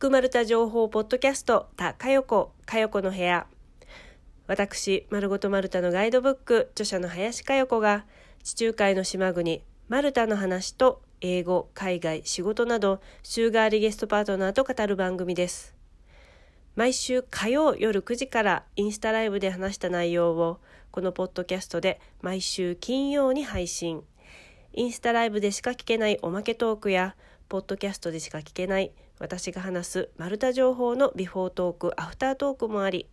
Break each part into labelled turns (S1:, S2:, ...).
S1: くまるた情報ポッドキャスト、たかよこ、かよこの部屋。私、まるごとマルタのガイドブック、著者の林かよこが、地中海の島国、マルタの話と、英語、海外、仕事など、週替わりゲストパートナーと語る番組です。毎週火曜夜9時からインスタライブで話した内容を、このポッドキャストで毎週金曜に配信。インスタライブでしか聞けないおまけトークや、ポッドキャストでしか聞けない私が話すマルタ情報のビフォートーク、アフタートークもあり、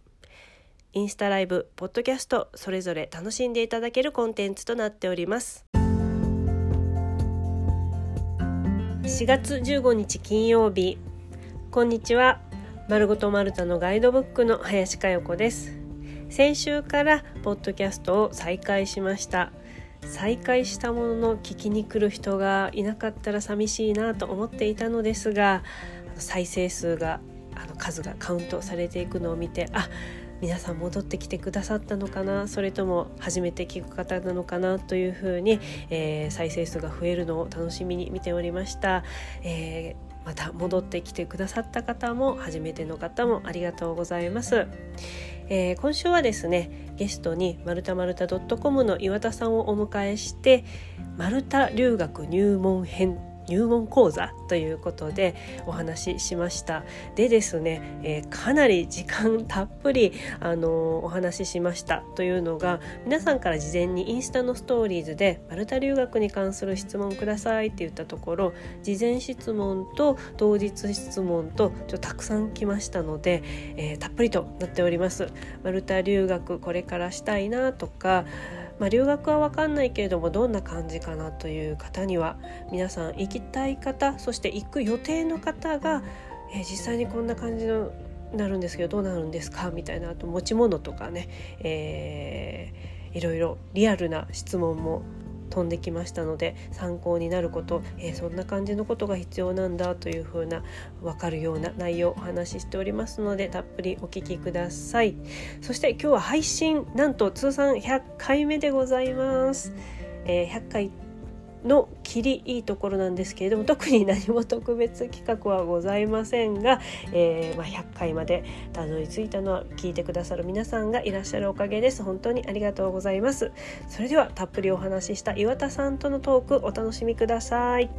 S1: インスタライブ、ポッドキャスト、それぞれ楽しんでいただけるコンテンツとなっております。4月15日金曜日、こんにちは。まるごとマルタのガイドブックの林佳代子です。先週からポッドキャストを再開しました。再開したものの聞きに来る人がいなかったら寂しいなと思っていたのですが再生数があの数がカウントされていくのを見てあ皆さん戻ってきてくださったのかなそれとも初めて聞く方なのかなというふうに、えー、再生数が増えるのを楽しみに見ておりました。えーまた戻ってきてくださった方も初めての方もありがとうございます。えー、今週はですねゲストにマルタマルタ .com の岩田さんをお迎えしてマルタ留学入門編入門講座ということでお話ししましたでですね、えー、かなり時間たっぷり、あのー、お話ししましたというのが皆さんから事前にインスタのストーリーズで「マルタ留学に関する質問ください」って言ったところ事前質問と当日質問とちょたくさん来ましたので、えー、たっぷりとなっております。マルタ留学これからしたいなとかまあ、留学は分かんないけれどもどんな感じかなという方には皆さん行きたい方そして行く予定の方が、えー、実際にこんな感じのなるんですけどどうなるんですか？みたいなあと持ち物とかね、えー、いろいろリアルな質問も飛んできましたので参考になること、えー、そんな感じのことが必要なんだというふうな分かるような内容をお話ししておりますのでたっぷりお聞きください。そして今日は配信なんと通算100回目でございます、えー、100回の切りいいところなんですけれども特に何も特別企画はございませんが、えー、まあ、100回までたどり着いたのは聞いてくださる皆さんがいらっしゃるおかげです。本当にありがとうございます。それではたっぷりお話しした岩田さんとのトークお楽しみください。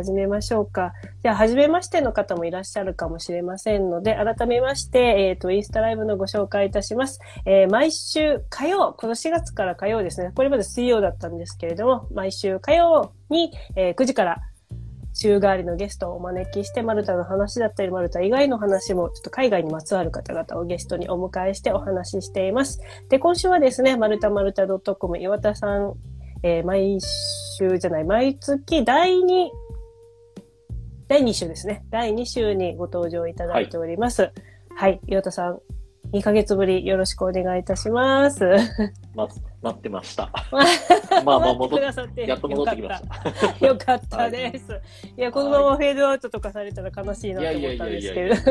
S1: 始めましょうか。じゃあ、初めましての方もいらっしゃるかもしれませんので、改めまして、えっ、ー、と、インスタライブのご紹介いたします。えー、毎週火曜、この4月から火曜ですね。これまで水曜だったんですけれども、毎週火曜に、えー、9時から週替わりのゲストをお招きして、マルタの話だったり、マルタ以外の話も、ちょっと海外にまつわる方々をゲストにお迎えしてお話ししています。で、今週はですね、マルタマルタ .com 岩田さん、えー、毎週じゃない、毎月第2第2週ですね。第2週にご登場いただいております。はい、はい、岩田さん、2ヶ月ぶりよろしくお願いいたします。
S2: ま、待ってました。まあまあ戻って、やっと戻ってきまし
S1: た。よかったです。はい、いや、このままフェードアウトとかされたら悲しいなと思ったんですけど。こ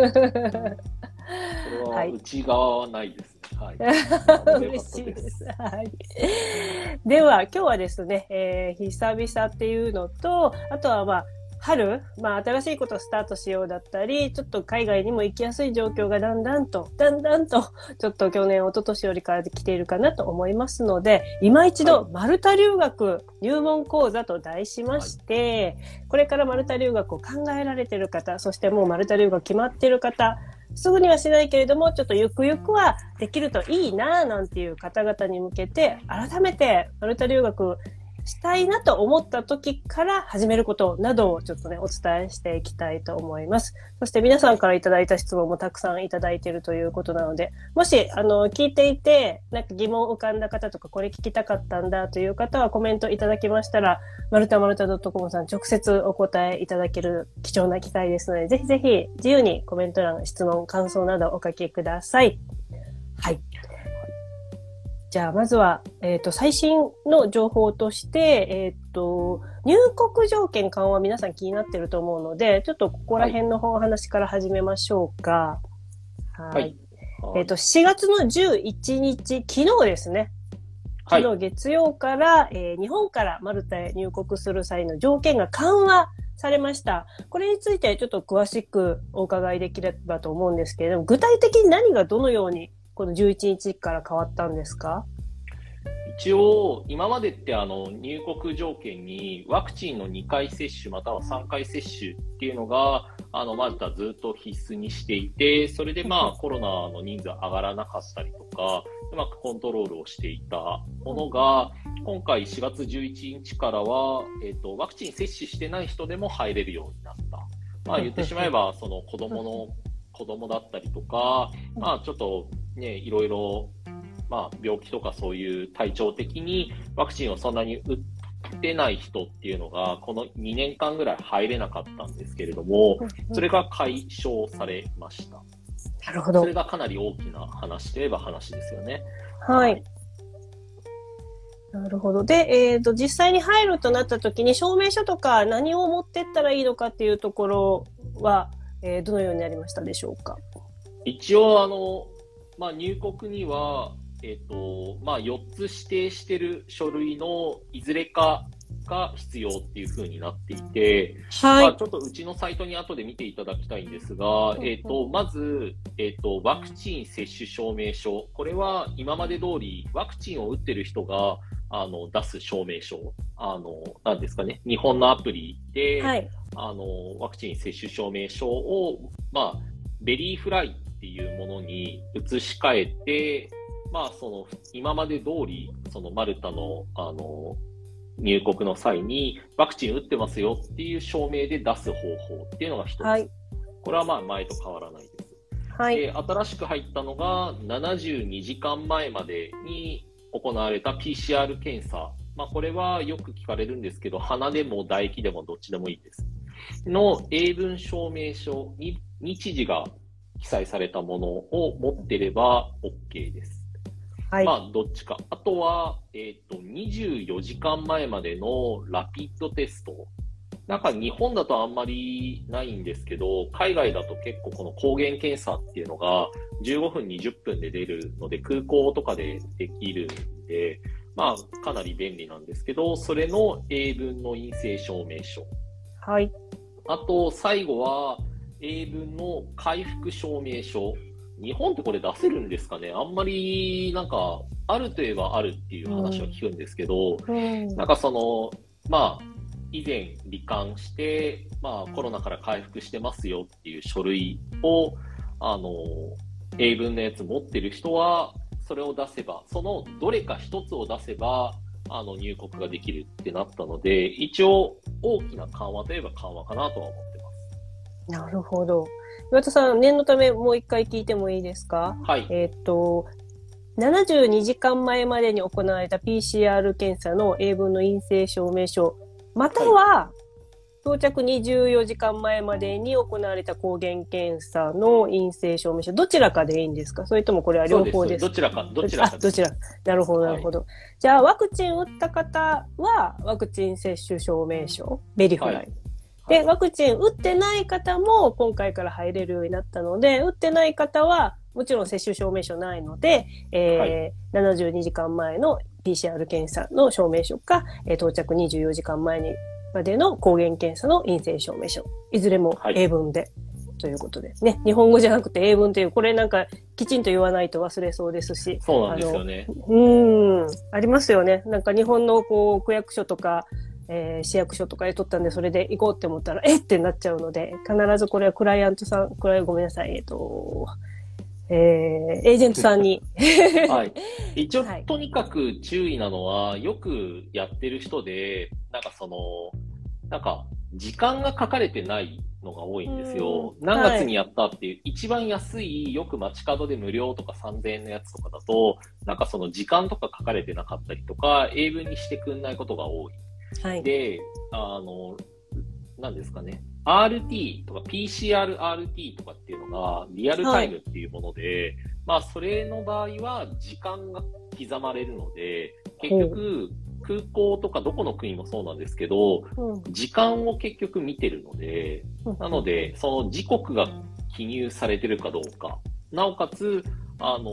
S2: れは内側はないですね。はい。
S1: 嬉しいです。はい。では、今日はですね、えー、久々っていうのと、あとはまあ、春、まあ、新しいことをスタートしようだったり、ちょっと海外にも行きやすい状況がだんだんと、だんだんと、ちょっと去年、一昨年よりから来ているかなと思いますので、今一度、マルタ留学入門講座と題しまして、はい、これからマルタ留学を考えられている方、そしてもうマルタ留学決まっている方、すぐにはしないけれども、ちょっとゆくゆくはできるといいな、なんていう方々に向けて、改めてマルタ留学したいなと思った時から始めることなどをちょっとね、お伝えしていきたいと思います。そして皆さんからいただいた質問もたくさんいただいているということなので、もし、あの、聞いていて、なんか疑問浮かんだ方とか、これ聞きたかったんだという方はコメントいただきましたら、まるたまるた .com さん直接お答えいただける貴重な機会ですので、ぜひぜひ自由にコメント欄、質問、感想などお書きください。はい。じゃあ、まずは、えっ、ー、と、最新の情報として、えっ、ー、と、入国条件緩和皆さん気になってると思うので、ちょっとここら辺のお話から始めましょうか。はい。はい、えっ、ー、と、4月の11日、昨日ですね。昨日月曜から、はい、えー、日本からマルタへ入国する際の条件が緩和されました。これについてちょっと詳しくお伺いできればと思うんですけれども、具体的に何がどのようにこの11日から変わったんですか？
S2: 一応、今までってあの入国条件にワクチンの2回接種または3回接種っていうのがあのマルタずっと必須にしていて、それでまあコロナの人数上がらなかったりとか、うまくコントロールをしていたものが、今回4月11日からは、えっ、ー、と、ワクチン接種してない人でも入れるようになった。まあ言ってしまえば、その子供の子供だったりとか、まあちょっとね、いろいろ、まあ、病気とかそういう体調的にワクチンをそんなに打ってない人っていうのが、この2年間ぐらい入れなかったんですけれども、それが解消されました。
S1: なるほど。
S2: それがかなり大きな話といえば話ですよね。
S1: はい。はい、なるほど。で、えっ、ー、と、実際に入るとなった時に、証明書とか何を持ってったらいいのかっていうところは、えー、どのようになりましたでしょうか？
S2: 一応、あの、まあ、入国には、えっ、ー、と、まあ、4つ指定してる書類のいずれかが必要っていうふうになっていて、はい、まあ、ちょっとうちのサイトに後で見ていただきたいんですが、えっ、ー、と、まず、えっ、ー、と、ワクチン接種証明書。これは今まで通りワクチンを打ってる人が、あの、出す証明書。あの、なんですかね、日本のアプリで、はい、あの、ワクチン接種証明書を、まあ、 VeriFLY っていうものに移し替えて、まあ、その、今まで通り、そのマルタの、あの、入国の際にワクチン打ってますよっていう証明で出す方法っていうのが一つ。はい、これはまあ前と変わらないです。はい、で新しく入ったのが72時間前までに行われた PCR 検査。まあ、これはよく聞かれるんですけど、鼻でも唾液でもどっちでもいいです。の英文証明書に日時が記載されたものを持ってれば OK です。はい、まあ、どっちか。あとは、えっ、ー、と、24時間前までのラピッドテスト。なんか日本だとあんまりないんですけど、海外だと結構この抗原検査っていうのが15分、20分で出るので、空港とかでできるんで、まあ、かなり便利なんですけど、それの英文の陰性証明書。
S1: はい。
S2: あと、最後は、英文の回復証明書。日本ってこれ出せるんですかね？あんまり、なんか、あるといえばあるっていう話は聞くんですけど、うん、なんかその、まあ、以前罹患して、まあ、コロナから回復してますよっていう書類を、あの、英文のやつ持ってる人は、それを出せば、そのどれか一つを出せば、あの、入国ができるってなったので、一応、大きな緩和といえば緩和かなとは思ってます。
S1: なるほど。岩田さん、念のためもう一回聞いてもいいですか？
S2: はい。
S1: えっ、と、72時間前までに行われた PCR 検査の英文の陰性証明書、または、到着24時間前までに行われた抗原検査の陰性証明書、どちらかでいいんですか？それともこれは両方です
S2: かどちらか、どちらか。
S1: どちら。なるほど、なるほど。はい、じゃあ、ワクチン打った方は、ワクチン接種証明書、ベリフライ。はいで、ワクチン打ってない方も今回から入れるようになったので、打ってない方はもちろん接種証明書ないので、えーはい、72時間前の PCR 検査の証明書か、えー、到着24時間前にまでの抗原検査の陰性証明書。いずれも英文で。はいということですね。日本語じゃなくて英文という、これなんかきちんと言わないと忘れそうですし。
S2: そうなんですよね。
S1: うん、ありますよね。なんか日本のこう区役所とか、えー、市役所とかで取ったんで、それで行こうって思ったら、えってなっちゃうので、必ずこれはクライアントさん、クライごめんなさい、えっ、ー、と、えー、エージェントさんに。
S2: はい。一応、はい、とにかく注意なのは、よくやってる人で、なんかその、なんか、時間が書かれてないのが多いんですよ。何月にやったっていう、はい、一番安い、よく街角で無料とか3000円のやつとかだと、なんかその時間とか書かれてなかったりとか、英文にしてくんないことが多い。はい、で、あの、なんですかね。RT とか PCRRT とかっていうのがリアルタイムっていうもので、まあ、それの場合は時間が刻まれるので、結局、空港とかどこの国もそうなんですけど、
S1: うん。
S2: 時間を結局見てるので、なので、その時刻が記入されてるかどうか、なおかつ、あの、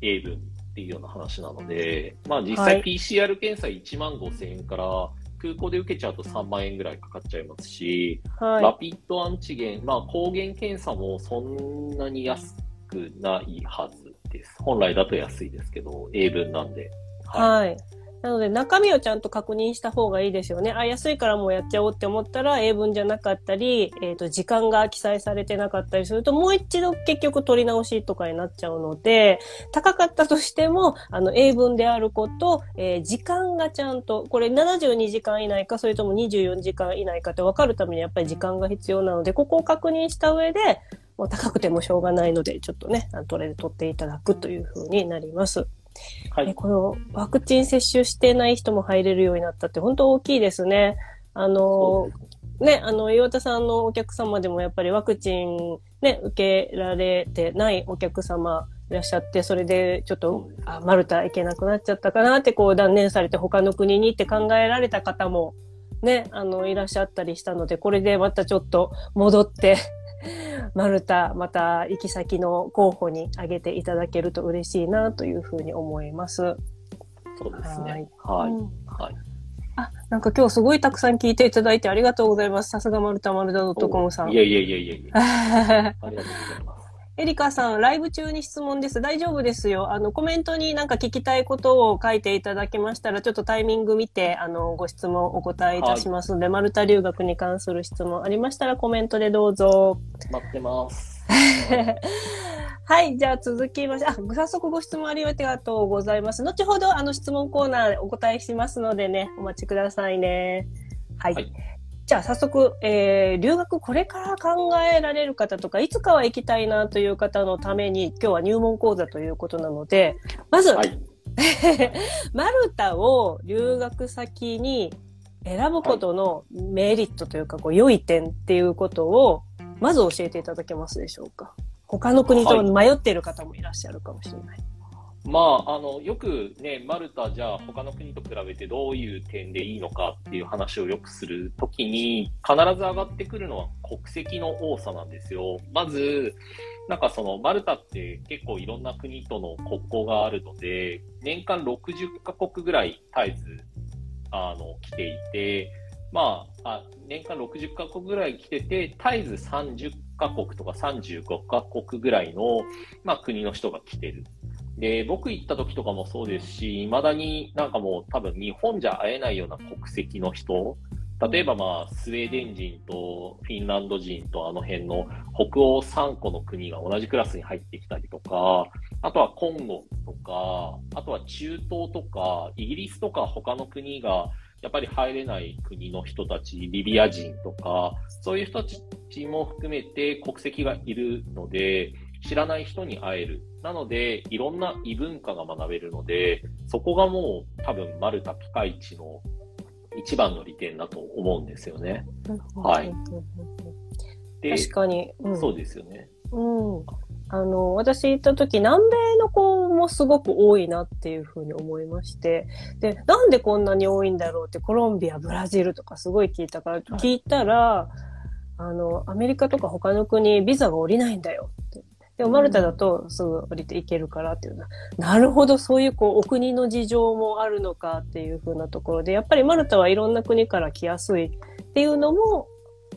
S2: 英文っていうような話なので、まあ実際
S1: はい
S2: PCR 検査1万5千円から、空港で受けちゃうと3万円ぐらいかかっちゃいますし、ラ
S1: は
S2: ピッドアンチゲン、まあ抗原検査もそんなに安くないはずです。本来だと安いですけど、英文なんで。
S1: い。はい。なので、中身をちゃんと確認した方がいいですよね。あ、安いからもうやっちゃおうって思ったら、英文じゃなかったり、えっ、と、時間が記載されてなかったりすると、もう一度結局取り直しとかになっちゃうので、高かったとしても、あの、英文であること、えー時間がちゃんと、これ72時間以内か、それとも24時間以内かって分かるためにやっぱり時間が必要なので、ここを確認した上で、もう高くてもしょうがないので、ちょっとね、あのトレで取っていただくというふうになります。
S2: はい。
S1: えこのワクチン接種してない人も入れるようになったって本当大きいですね。あ
S2: そ
S1: のね、あの、岩田さんのお客様でもやっぱりワクチンね、受けられてないお客様いらっしゃって、それでちょっと、あ、マルタ行けなくなっちゃったかなってこう断念されて他の国にって考えられた方もね、あの、いらっしゃったりしたので、これでまたちょっと戻って、マルタ、また行き先の候補に挙げていただけると嬉しいなというふうに思います。
S2: そうです
S1: はい
S2: ね。はい。
S1: うん
S2: はい。
S1: あ、なんか今日すごいたくさん聞いていただいてありがとうございます。さすがマルタマルダドットコムさん。
S2: いやいやいやいやいや。ありがとうございます。
S1: エリカさん、ライブ中に質問です。大丈夫ですよ。あの、コメントになんか聞きたいことを書いていただけましたら、ちょっとタイミング見て、あの、ご質問お答えいたしますので、マルタ留学に関する質問ありましたらコメントでどうぞ。
S2: 待ってます。
S1: はい、じゃあ続きまして、あ、早速ご質問ありがとうございます。後ほど、あの、質問コーナーでお答えしますのでね、お待ちくださいね。はい。
S2: はい
S1: じゃあ早速、えー、留学これから考えられる方とか、いつかは行きたいなという方のために、今日は入門講座ということなので、まず、
S2: はい。
S1: マルタを留学先に選ぶことのメリットというか、こう良い点っていうことを、まず教えていただけますでしょうか。他の国と迷っている方もいらっしゃるかもしれない。
S2: まあ、あの、よくね、マルタじゃあ他の国と比べてどういう点でいいのかっていう話をよくするときに、必ず上がってくるのは国籍の多さなんですよ。まず、なんかその、マルタって結構いろんな国との国交があるので、年間60カ国ぐらい絶えず、あの、来ていて、まあ、あ年間60カ国ぐらい来てて、絶えず30カ国とか35カ国ぐらいの、まあ、国の人が来てる。で、僕行った時とかもそうですし、未だになんかもう多分日本じゃ会えないような国籍の人、例えばまあ、スウェーデン人とフィンランド人とあの辺の北欧3個の国が同じクラスに入ってきたりとか、あとはコンゴとか、あとは中東とか、イギリスとか他の国がやっぱり入れない国の人たち、リビア人とか、そういう人たちも含めて国籍がいるので、知らない人に会える。なので、いろんな異文化が学べるので、そこがもう多分マルタピカイチの一番の利点だと思うんですよね。はい
S1: 確かに。うん
S2: そうですよね。
S1: うん。あの、私行った時、南米の子もすごく多いなっていうふうに思いまして、で、なんでこんなに多いんだろうって、コロンビア、ブラジルとかすごい聞いたから、聞いたら、あの、アメリカとか他の国、ビザが下りないんだよって。でも、マルタだとすぐ降りていけるからっていうのは、なるほど、そういうこう、お国の事情もあるのかっていうふうなところで、やっぱりマルタはいろんな国から来やすいっていうのも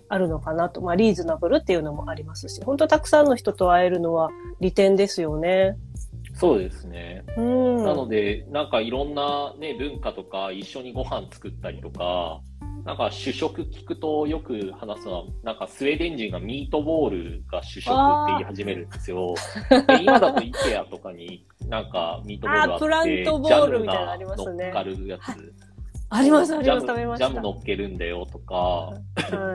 S1: あるのかなと。まあ、リーズナブルっていうのもありますし、本当たくさんの人と会えるのは利点ですよね。
S2: そうですね。
S1: うん。
S2: なので、なんかいろんなね、文化とか一緒にご飯作ったりとか、なんか主食聞くとよく話すのは、なんかスウェーデン人がミートボールが主食って言い始めるんですよ。で今だとイケアとかになんかミートボールあって、
S1: プラントボールみたいなのありますね
S2: 乗っかるやつ。
S1: あります、あります、食べました。
S2: ジャム乗っけるんだよとか、
S1: は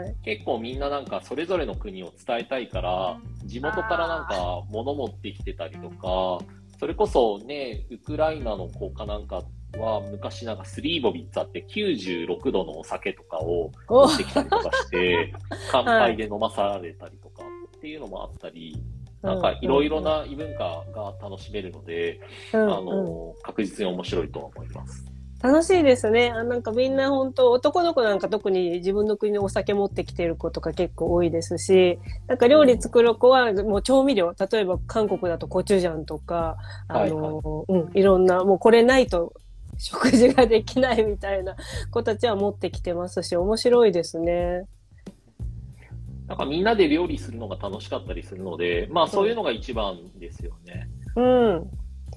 S1: い。
S2: 結構みんななんかそれぞれの国を伝えたいから、地元からなんか物持ってきてたりとか、それこそね、ウクライナの子かなんかは昔なんかスリーボビッツァって96度のお酒とかを持ってきたりとかして、乾杯で飲まされたりとかっていうのもあったり、なんかいろいろな異文化が楽しめるので、
S1: うんうん
S2: あの、確実に面白いとは思います。
S1: 楽しいですね。あなんかみんな本当男の子なんか特に自分の国のお酒持ってきてる子とか結構多いですし、なんか料理作る子はもう調味料、例えば韓国だとコチュジャンとか、あの、うん、いろんな、もうこれないと食事ができないみたいな子たちは持ってきてますし、面白いですね。
S2: なんかみんなで料理するのが楽しかったりするので、まあそういうのが一番ですよね。
S1: うん。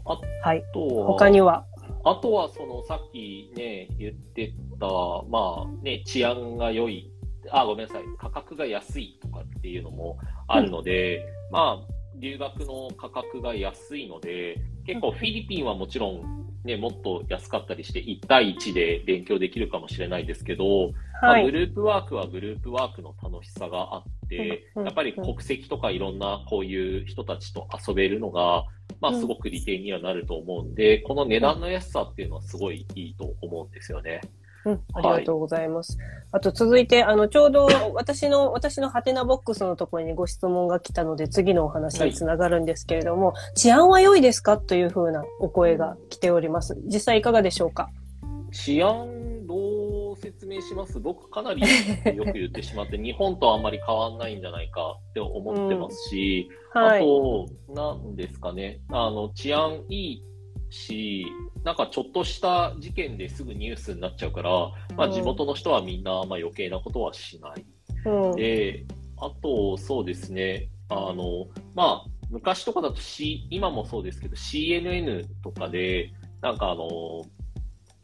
S2: あ
S1: はい。
S2: とは、
S1: 他には？
S2: あとはそのさっきね、言ってた、まあね、治安が良い、あ、ごめんなさい、価格が安いとかっていうのもあるので、まあ、留学の価格が安いので、結構フィリピンはもちろんね、もっと安かったりして、1対1で勉強できるかもしれないですけど、まあ、グ
S1: はい。
S2: ループワークはグループワークの楽しさがあって、
S1: うん
S2: やっぱり国籍とかいろんなこういう人たちと遊べるのが、まあ
S1: うん
S2: すごく利点にはなると思うんで、この値段の安さっていうのはすごいいいと思うんですよね。
S1: うん、ありがとうございます。あと続いて、あの、ちょうど私の、私のハテナボックスのところにご質問が来たので、次のお話につながるんですけれども、治安は良いですか？というふうなお声が来ております。実際いかがでしょうか？
S2: 治安どう説明します僕かなりよく言ってしまって、日本とあんまり変わんないんじゃないかって思ってますし、あ
S1: はい。
S2: と、なんですかね、あの、治安いいし、なんかちょっとした事件ですぐニュースになっちゃうから、まあ
S1: うん
S2: 地元の人はみんな、まあ余計なことはしない。
S1: うん。
S2: で、あと、そうですね、あの、まあ、昔とかだと C、今もそうですけど CNN とかで、なんかあの、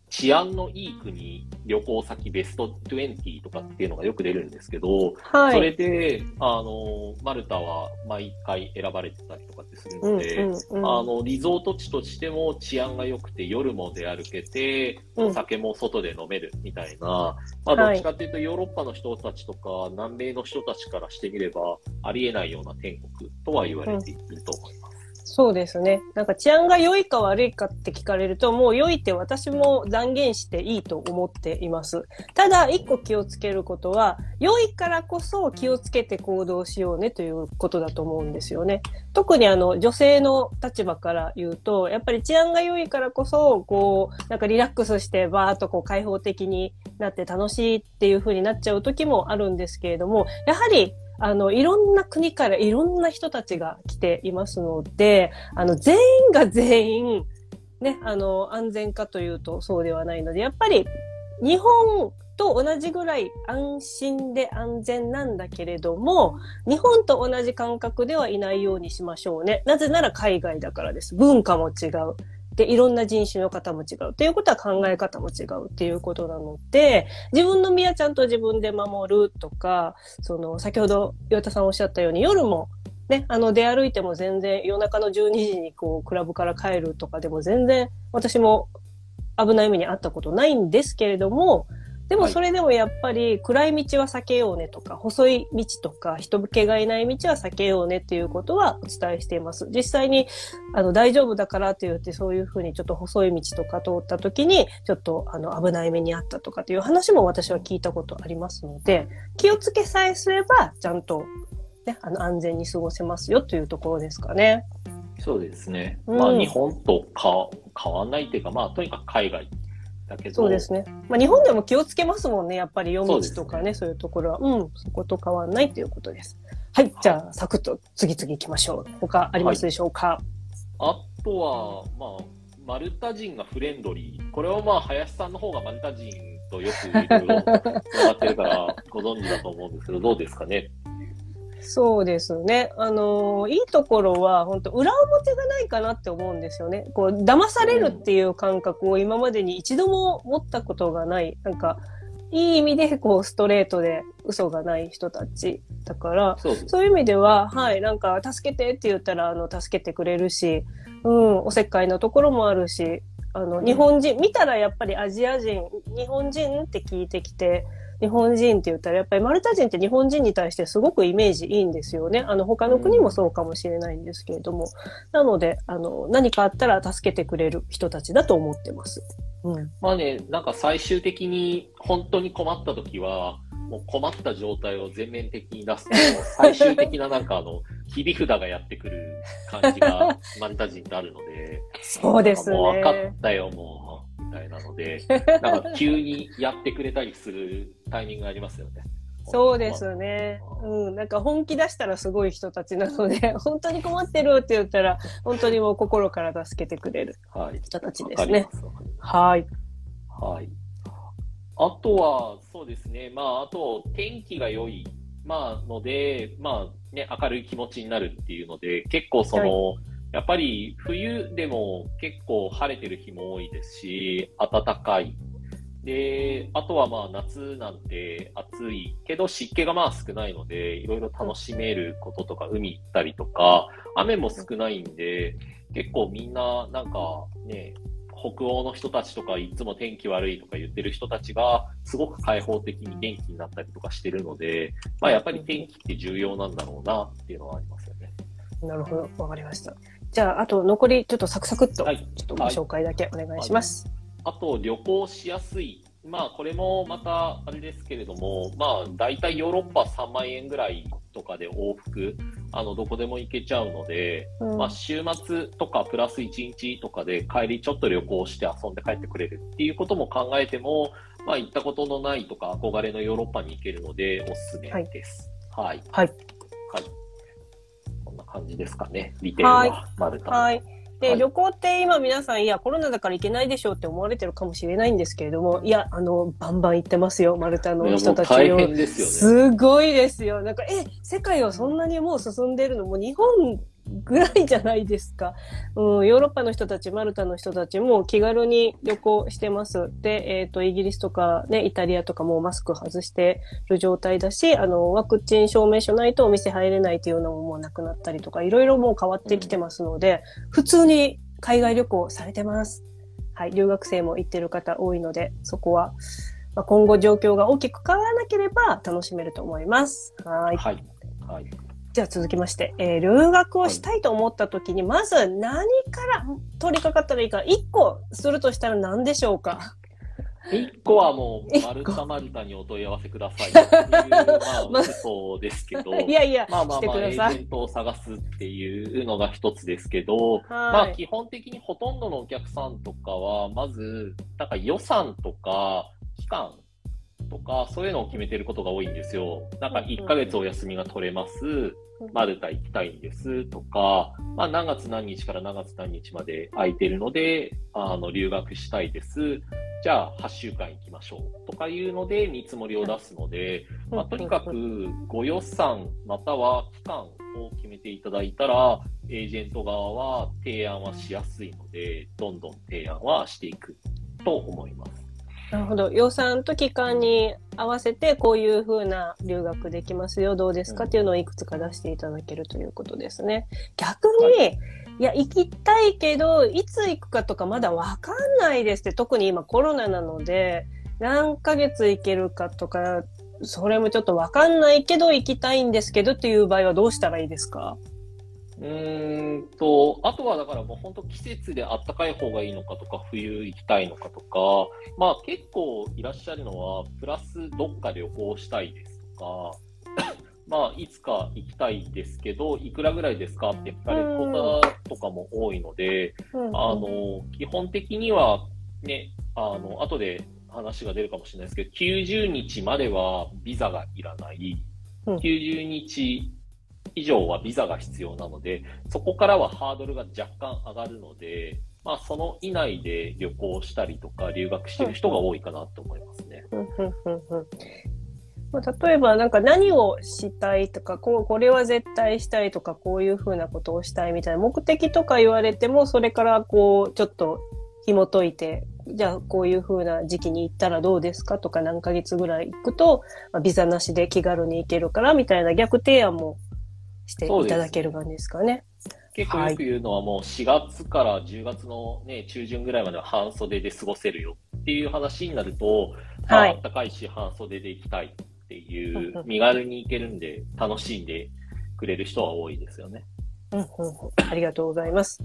S2: 治安のいい国、旅行先ベスト20とかっていうのがよく出るんですけど、それ
S1: はい。
S2: で、あの、マルタは毎回選ばれてたりとかってする
S1: うん
S2: ので、
S1: うんうん
S2: あの、リゾート地としても治安が良くて夜も出歩けて、
S1: うん
S2: お酒も外で飲めるみたいな、まあ、どっちかっていうとヨーロッパの人たちとか南米の人たちからしてみれば、ありえないような天国とは言われていると思います。
S1: そうですね。なんか治安が良いか悪いかって聞かれると、もう良いって私も断言していいと思っています。ただ、一個気をつけることは、良いからこそ気をつけて行動しようねということだと思うんですよね。特にあの、女性の立場から言うと、やっぱり治安が良いからこそ、こう、なんかリラックスしてバーっとこう開放的になって楽しいっていう風になっちゃう時もあるんですけれども、やはりあの、いろんな国からいろんな人たちが来ていますので、あの、全員が全員、ね、あの、安全かというとそうではないので、やっぱり日本と同じぐらい安心で安全なんだけれども、日本と同じ感覚ではいないようにしましょうね。なぜなら海外だからです。文化も違う。で、いろんな人種の方も違う。ということは考え方も違うっていうことなので、自分の身はちゃんと自分で守るとか、その、先ほど岩田さんおっしゃったように、夜もね、あの、出歩いても全然、夜中の12時にこう、クラブから帰るとかでも全然、私も危ない目にあったことないんですけれども、でも
S2: はい
S1: それでもやっぱり暗い道は避けようねとか、細い道とか、人気がいない道は避けようねっていうことはお伝えしています。実際に、あの、大丈夫だからって言って、そういうふうにちょっと細い道とか通った時に、ちょっと、あの、危ない目にあったとかっていう話も私は聞いたことありますので、気をつけさえすれば、ちゃんと、ね、あの、安全に過ごせますよというところですかね。
S2: そうですね。
S1: うん
S2: まあ日本とか変わんないっていうか、まあとにかく海外だけど、
S1: そうですね。まあ、日本でも気をつけますもんね。やっぱり夜道とかね、そういうところは。うん、そこと変わんないということです。はい、じゃあ、サクッと次々行きましょう。他ありますでしょうか、
S2: あとは、まあ、マルタ人がフレンドリー。これはまあ、林さんの方がマルタ人とよくいろってるからご存知だと思うんですけど、どうですかね？
S1: そうですね。あのーいいところは、本当裏表がないかなって思うんですよね。こう、騙されるっていう感覚を今までに一度も持ったことがない。なんか、いい意味で、こう、ストレートで嘘がない人たちだから、
S2: そう。
S1: そういう意味では、はい、なんか、助けてって言ったら、あの、助けてくれるし、うん、おせっかいなところもあるし、あの、日本人、見たらやっぱりアジア人、日本人って聞いてきて、日本人って言ったら、やっぱりマルタ人って日本人に対してすごくイメージいいんですよね。あの、他の国もそうかもしれないんですけれども。なので、あの、何かあったら助けてくれる人たちだと思ってます。
S2: うん。まあね、なんか最終的に本当に困った時は、もう困った状態を全面的に出すと、最終的ななんかあの、切り札がやってくる感じがマルタ人ってあるので、
S1: そうですね。
S2: もう分かったよ、もう、なので、なんか急にやってくれたりするタイミングがありますよね。
S1: そうですね。うん。なんか本気出したらすごい人たちなので、本当に困ってるって言ったら、本当にもう心から助けてくれる人たちですね。はい。
S2: はい。あとは、そうですね。まあ、あと、天気が良い。まあ、ので、まあ、ね、明るい気持ちになるっていうので、結構その、はい、やっぱり冬でも結構晴れてる日も多いですし、暖かい。で、あとはまあ夏なんて暑いけど湿気がまあ少ないので、いろいろ楽しめることとか、海行ったりとか、雨も少ないんで、結構みんななんかね、北欧の人たちとかいつも天気悪いとか言ってる人たちがすごく開放的に元気になったりとかしてるので、まあやっぱり天気って重要なんだろうなっていうのはありますよね。
S1: なるほど。わかりました。じゃあ、あと残りちょっとサクサクっと、ちょっとご紹介だけお願いします。はい
S2: はい、あと旅行しやすい。まあこれもまたあれですけれども、まあ大体ヨーロッパ3万円ぐらいとかで往復、あの、どこでも行けちゃうので、うん、まあ、週末とかプラス1日とかで帰りちょっと旅行して遊んで帰ってくれるっていうことも考えても、まあ、行ったことのないとか憧れのヨーロッパに行けるので、おすすめです。はい。
S1: はい。
S2: はい。こんな感じですかね。リテールは、マルタ
S1: はい。で、はい、旅行って今皆さん、いや、コロナだから行けないでしょうって思われてるかもしれないんですけれども、いや、あの、バンバン行ってますよ、マルタの人たち
S2: 大変ですよね。
S1: すごいですよ。なんか、え、世界はそんなにもう進んでるの？もう日本ぐらいじゃないですか。うん、ヨーロッパの人たち、マルタの人たちも気軽に旅行してます。で、えっ、ー、と、イギリスとかね、イタリアとかもマスク外してる状態だし、あの、ワクチン証明書ないとお店入れないっていうのももうなくなったりとか、いろいろもう変わってきてますので、普通に海外旅行されてます。はい、留学生も行ってる方多いので、そこは、まあ、今後状況が大きく変わらなければ楽しめると思います。はい。はい。はいじゃあ続きまして、えー、留学をしたいと思った時に、まず何から取り掛かったらいいか、1個するとしたら何でしょうか
S2: ？1個はもう、マルタマルタにお問い合わせください。っていう、まあ、嘘ですけど、
S1: いやいや、
S2: まあまあまあ、エージェントを探すっていうのが一つですけど、まあ基本的にほとんどのお客さんとかは、まず、なんか予算とか、期間とか、そういうのを決めてることが多いんですよ。なんか1ヶ月お休みが取れます。マルタ行きたいんですとか、まあ何月何日から何月何日まで空いてるので、あの、留学したいです。じゃあ8週間行きましょうとかいうので見積もりを出すので、まあ、とにかくご予算または期間を決めていただいたら、エージェント側は提案はしやすいので、どんどん提案はしていくと思います。
S1: なるほど。予算と期間に合わせて、こういうふうな留学できますよ、どうですか？っていうのをいくつか出していただけるということですね。逆に、はい、いや、行きたいけど、いつ行くかとかまだわかんないですって、特に今コロナなので、何ヶ月行けるかとか、それもちょっとわかんないけど行きたいんですけどっていう場合はどうしたらいいですか？
S2: うんと、あとはだからもう本当季節であったかい方がいいのかとか、冬行きたいのかとか、まあ結構いらっしゃるのは、プラスどっか旅行したいですとか、まあいつか行きたいですけど、いくらぐらいですかって聞かれる方とかも多いので、あの、基本的にはね、あの、後で話が出るかもしれないですけど、90日まではビザがいらない。90日以上はビザが必要なので、そこからはハードルが若干上がるので、まあ、その以内で旅行したりとか留学してる人が多いかなと思いますね。
S1: ま、例えば、なんか何をしたいとか、こう、これは絶対したいとか、こういうふうなことをしたいみたいな目的とか言われても、それからこう、ちょっと紐解いて、じゃあこういうふうな時期に行ったらどうですかとか何ヶ月ぐらい行くと、まあ、ビザなしで気軽に行けるからみたいな逆提案もしていただける感じですかね。
S2: 結構よく言うのはもう4月から10月のね、中旬ぐらいまでは半袖で過ごせるよっていう話になると、はい、あったかいし半袖で行きたいっていう、身軽に行けるんで、楽しんでくれる人は多いですよね。
S1: うんうん、ありがとうございます。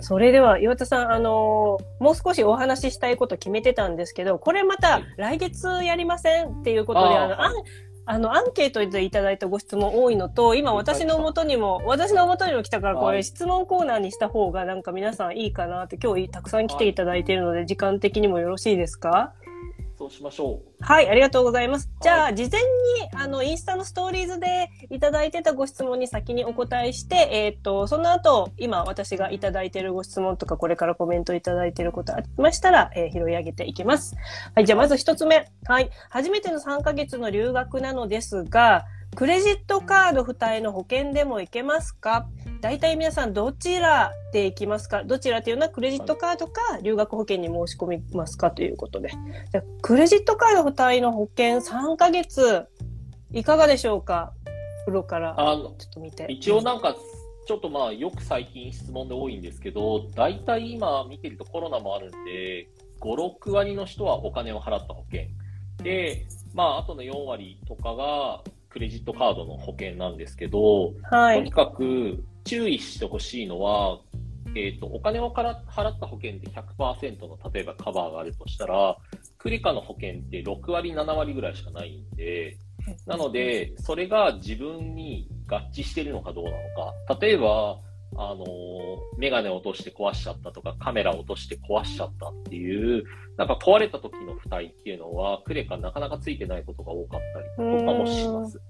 S1: それでは岩田さん、あのー、もう少しお話ししたいこと決めてたんですけど、これまた来月やりませんっていうことで、あの、ああの、アンケートでいただいたご質問多いのと、今私の元にも、私の元にも来たからこれ質問コーナーにした方がなんか皆さんいいかなって、今日たくさん来ていただいているので、時間的にもよろしいですか？
S2: そうしましょ
S1: う。はい、ありがとうございます。じゃあ、事前に、あの、インスタのストーリーズでいただいてたご質問に先にお答えして、えっ、と、その後、今私がいただいているご質問とか、これからコメントいただいていることありましたら、えー、拾い上げていきます。はい、じゃあまず一つ目。はい、初めての3ヶ月の留学なのですが、クレジットカード付帯の保険でもいけますか？大体皆さんどちらで行きますか？どちらというのはクレジットカードか留学保険に申し込みますかということで。じゃクレジットカード付帯の保険3ヶ月、いかがでしょうか？プロからちょっと見て。
S2: 一応なんか、ちょっとまあよく最近質問で多いんですけど、大体今見てるとコロナもあるんで、5、6割の人はお金を払った保険。で、まああとの4割とかがクレジットカードの保険なんですけど、はい、とにかく注意してほしいのは、えっ、ー、と、お金を払った保険で100%の例えばカバーがあるとしたら、クリカの保険って6割、7割ぐらいしかないんで、なので、それが自分に合致してるのかどうなのか。例えば、あの、メガネを落として壊しちゃったとか、カメラを落として壊しちゃったっていう、なんか壊れた時の負担っていうのは、クレカなかなかついてないことが多かったりとかもします。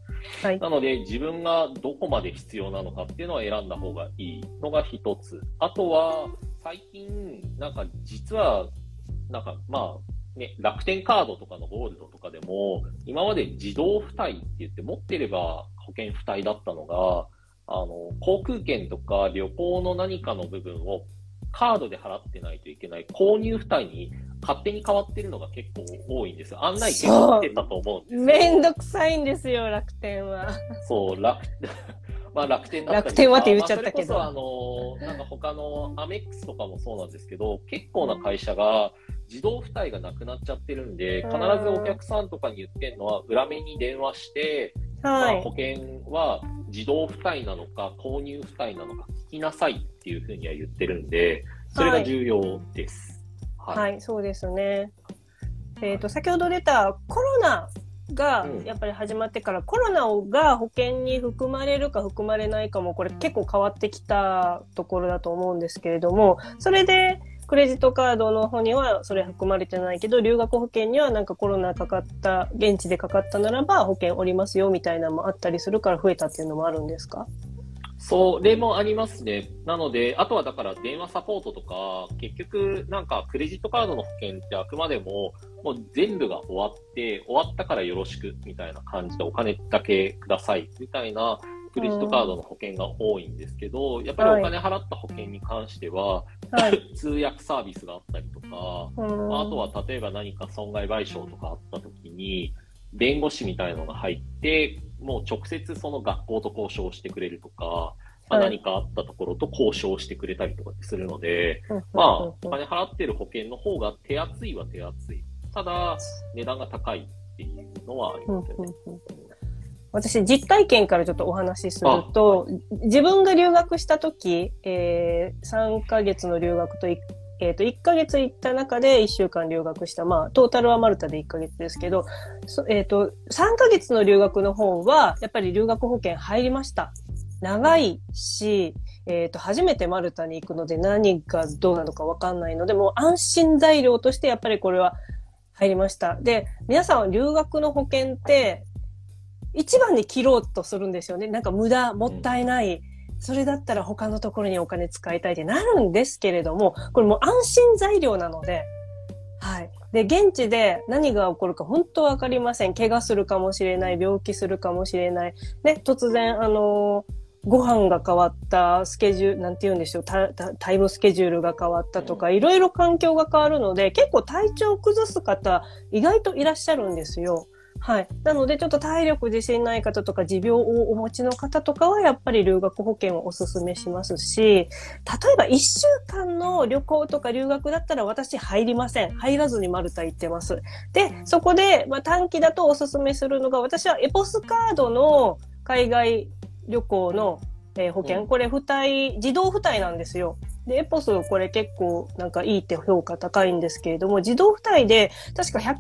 S2: はい、なので、自分がどこまで必要なのかっていうのは選んだ方がいいのが一つ。あとは、最近、なんか実は、なんかまあ、ね、楽天カードとかのゴールドとかでも、今まで自動付帯って言って持ってれば保険付帯だったのが、あの、航空券とか旅行の何かの部分をカードで払ってないといけない購入負担に勝手に変わってるのが結構多いんですよ。案内結構来てたと思うんです
S1: めんどくさいんですよ、楽天は。
S2: そう、楽、まあ楽天だ
S1: ったり楽天はって言っちゃったけど。
S2: あの、なんか他のアメックスとかもそうなんですけど、結構な会社が自動付帯がなくなっちゃってるんで、必ずお客さんとかに言ってるのは、裏目に電話して、はい、まあ、保険は自動付帯なのか、購入付帯なのか聞きなさいっていうふうには言ってるんで、それが重要です。
S1: はい、はいはい、そうですね。えっ、ー、と、先ほど出たコロナがやっぱり始まってから、うん、コロナが保険に含まれるか含まれないかもこれ結構変わってきたところだと思うんですけれども、それでクレジットカードの方にはそれ含まれてないけど、留学保険にはなんかコロナかかった、現地でかかったならば保険おりますよみたいなのもあったりするから増えたっていうのもあるんですか？
S2: それもありますね。なので、あとはだから電話サポートとか、結局なんかクレジットカードの保険ってあくまでももう全部が終わって、終わったからよろしくみたいな感じでお金だけくださいみたいなクレジットカードの保険が多いんですけど、やっぱりお金払った保険に関しては、はい、通訳サービスがあったりとか、まあ、あとは例えば何か損害賠償とかあった時に、弁護士みたいのが入って、もう直接その学校と交渉してくれるとか、まあ、何かあったところと交渉してくれたりとかするので、まあ、お金払ってる保険の方が手厚いは手厚い。ただ、値段が高いっていうのはありますよね。
S1: 私、実体験からちょっとお話しすると、自分が留学した時、えー、3ヶ月の留学と1えっ、ー、と、1ヶ月行った中で1週間留学した。まあ、トータルはマルタで1ヶ月ですけど、えっ、ー、と、3ヶ月の留学の方は、やっぱり留学保険入りました。長いし、えっ、ー、と、初めてマルタに行くので何がどうなのかわかんないので、もう安心材料としてやっぱりこれは入りました。で、皆さんは留学の保険って、一番に切ろうとするんですよね。なんか無駄、もったいない。それだったら他のところにお金使いたいってなるんですけれども、これもう安心材料なので、はい。で、現地で何が起こるか本当わかりません。怪我するかもしれない、病気するかもしれない。ね、突然、あのーご飯が変わった、スケジュール、なんて言うんでしょう、タイムスケジュールが変わったとか、いろいろ環境が変わるので、結構体調を崩す方、意外といらっしゃるんですよ。はい。なので、ちょっと体力自信ない方とか、持病をお持ちの方とかは、やっぱり留学保険をお勧めしますし、例えば1週間の旅行とか留学だったら私入りません。入らずにマルタ行ってます。で、そこで、まあ、短期だとお勧めするのが、私はエポスカードの海外旅行の、えー、保険、これ付帯、自動付帯なんですよ。で、エポスこれ結構なんかいいって評価高いんですけれども、自動付帯で確か100万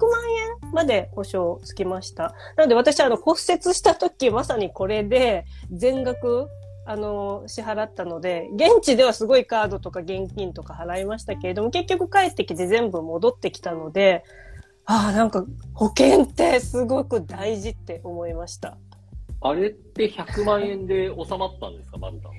S1: 円まで保証つきました。なので私あの骨折した時まさにこれで全額あの、支払ったので、現地ではすごいカードとか現金とか払いましたけれども、結局帰ってきて全部戻ってきたので、ああ、なんか保険ってすごく大事って思いました。
S2: あれって100万円で収まったんですか、マルタの。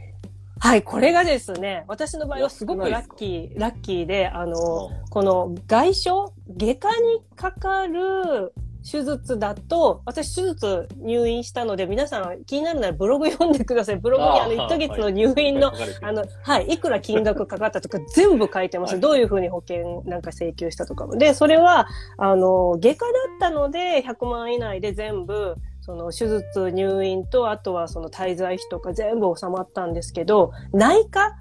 S1: はい、これがですね、私の場合はすごくラッキー、ラッキーで、あの、この外傷、外科にかかる手術だと、私手術入院したので、皆さん気になるならブログ読んでください。ブログにあの1ヶ月の入院の、あの、はい、いくら金額かかったとか全部書いてます。どういうふうに保険なんか請求したとかも。で、それは、あの、外科だったので100万以内で全部、その手術入院と、あとはその滞在費とか全部収まったんですけど、内科？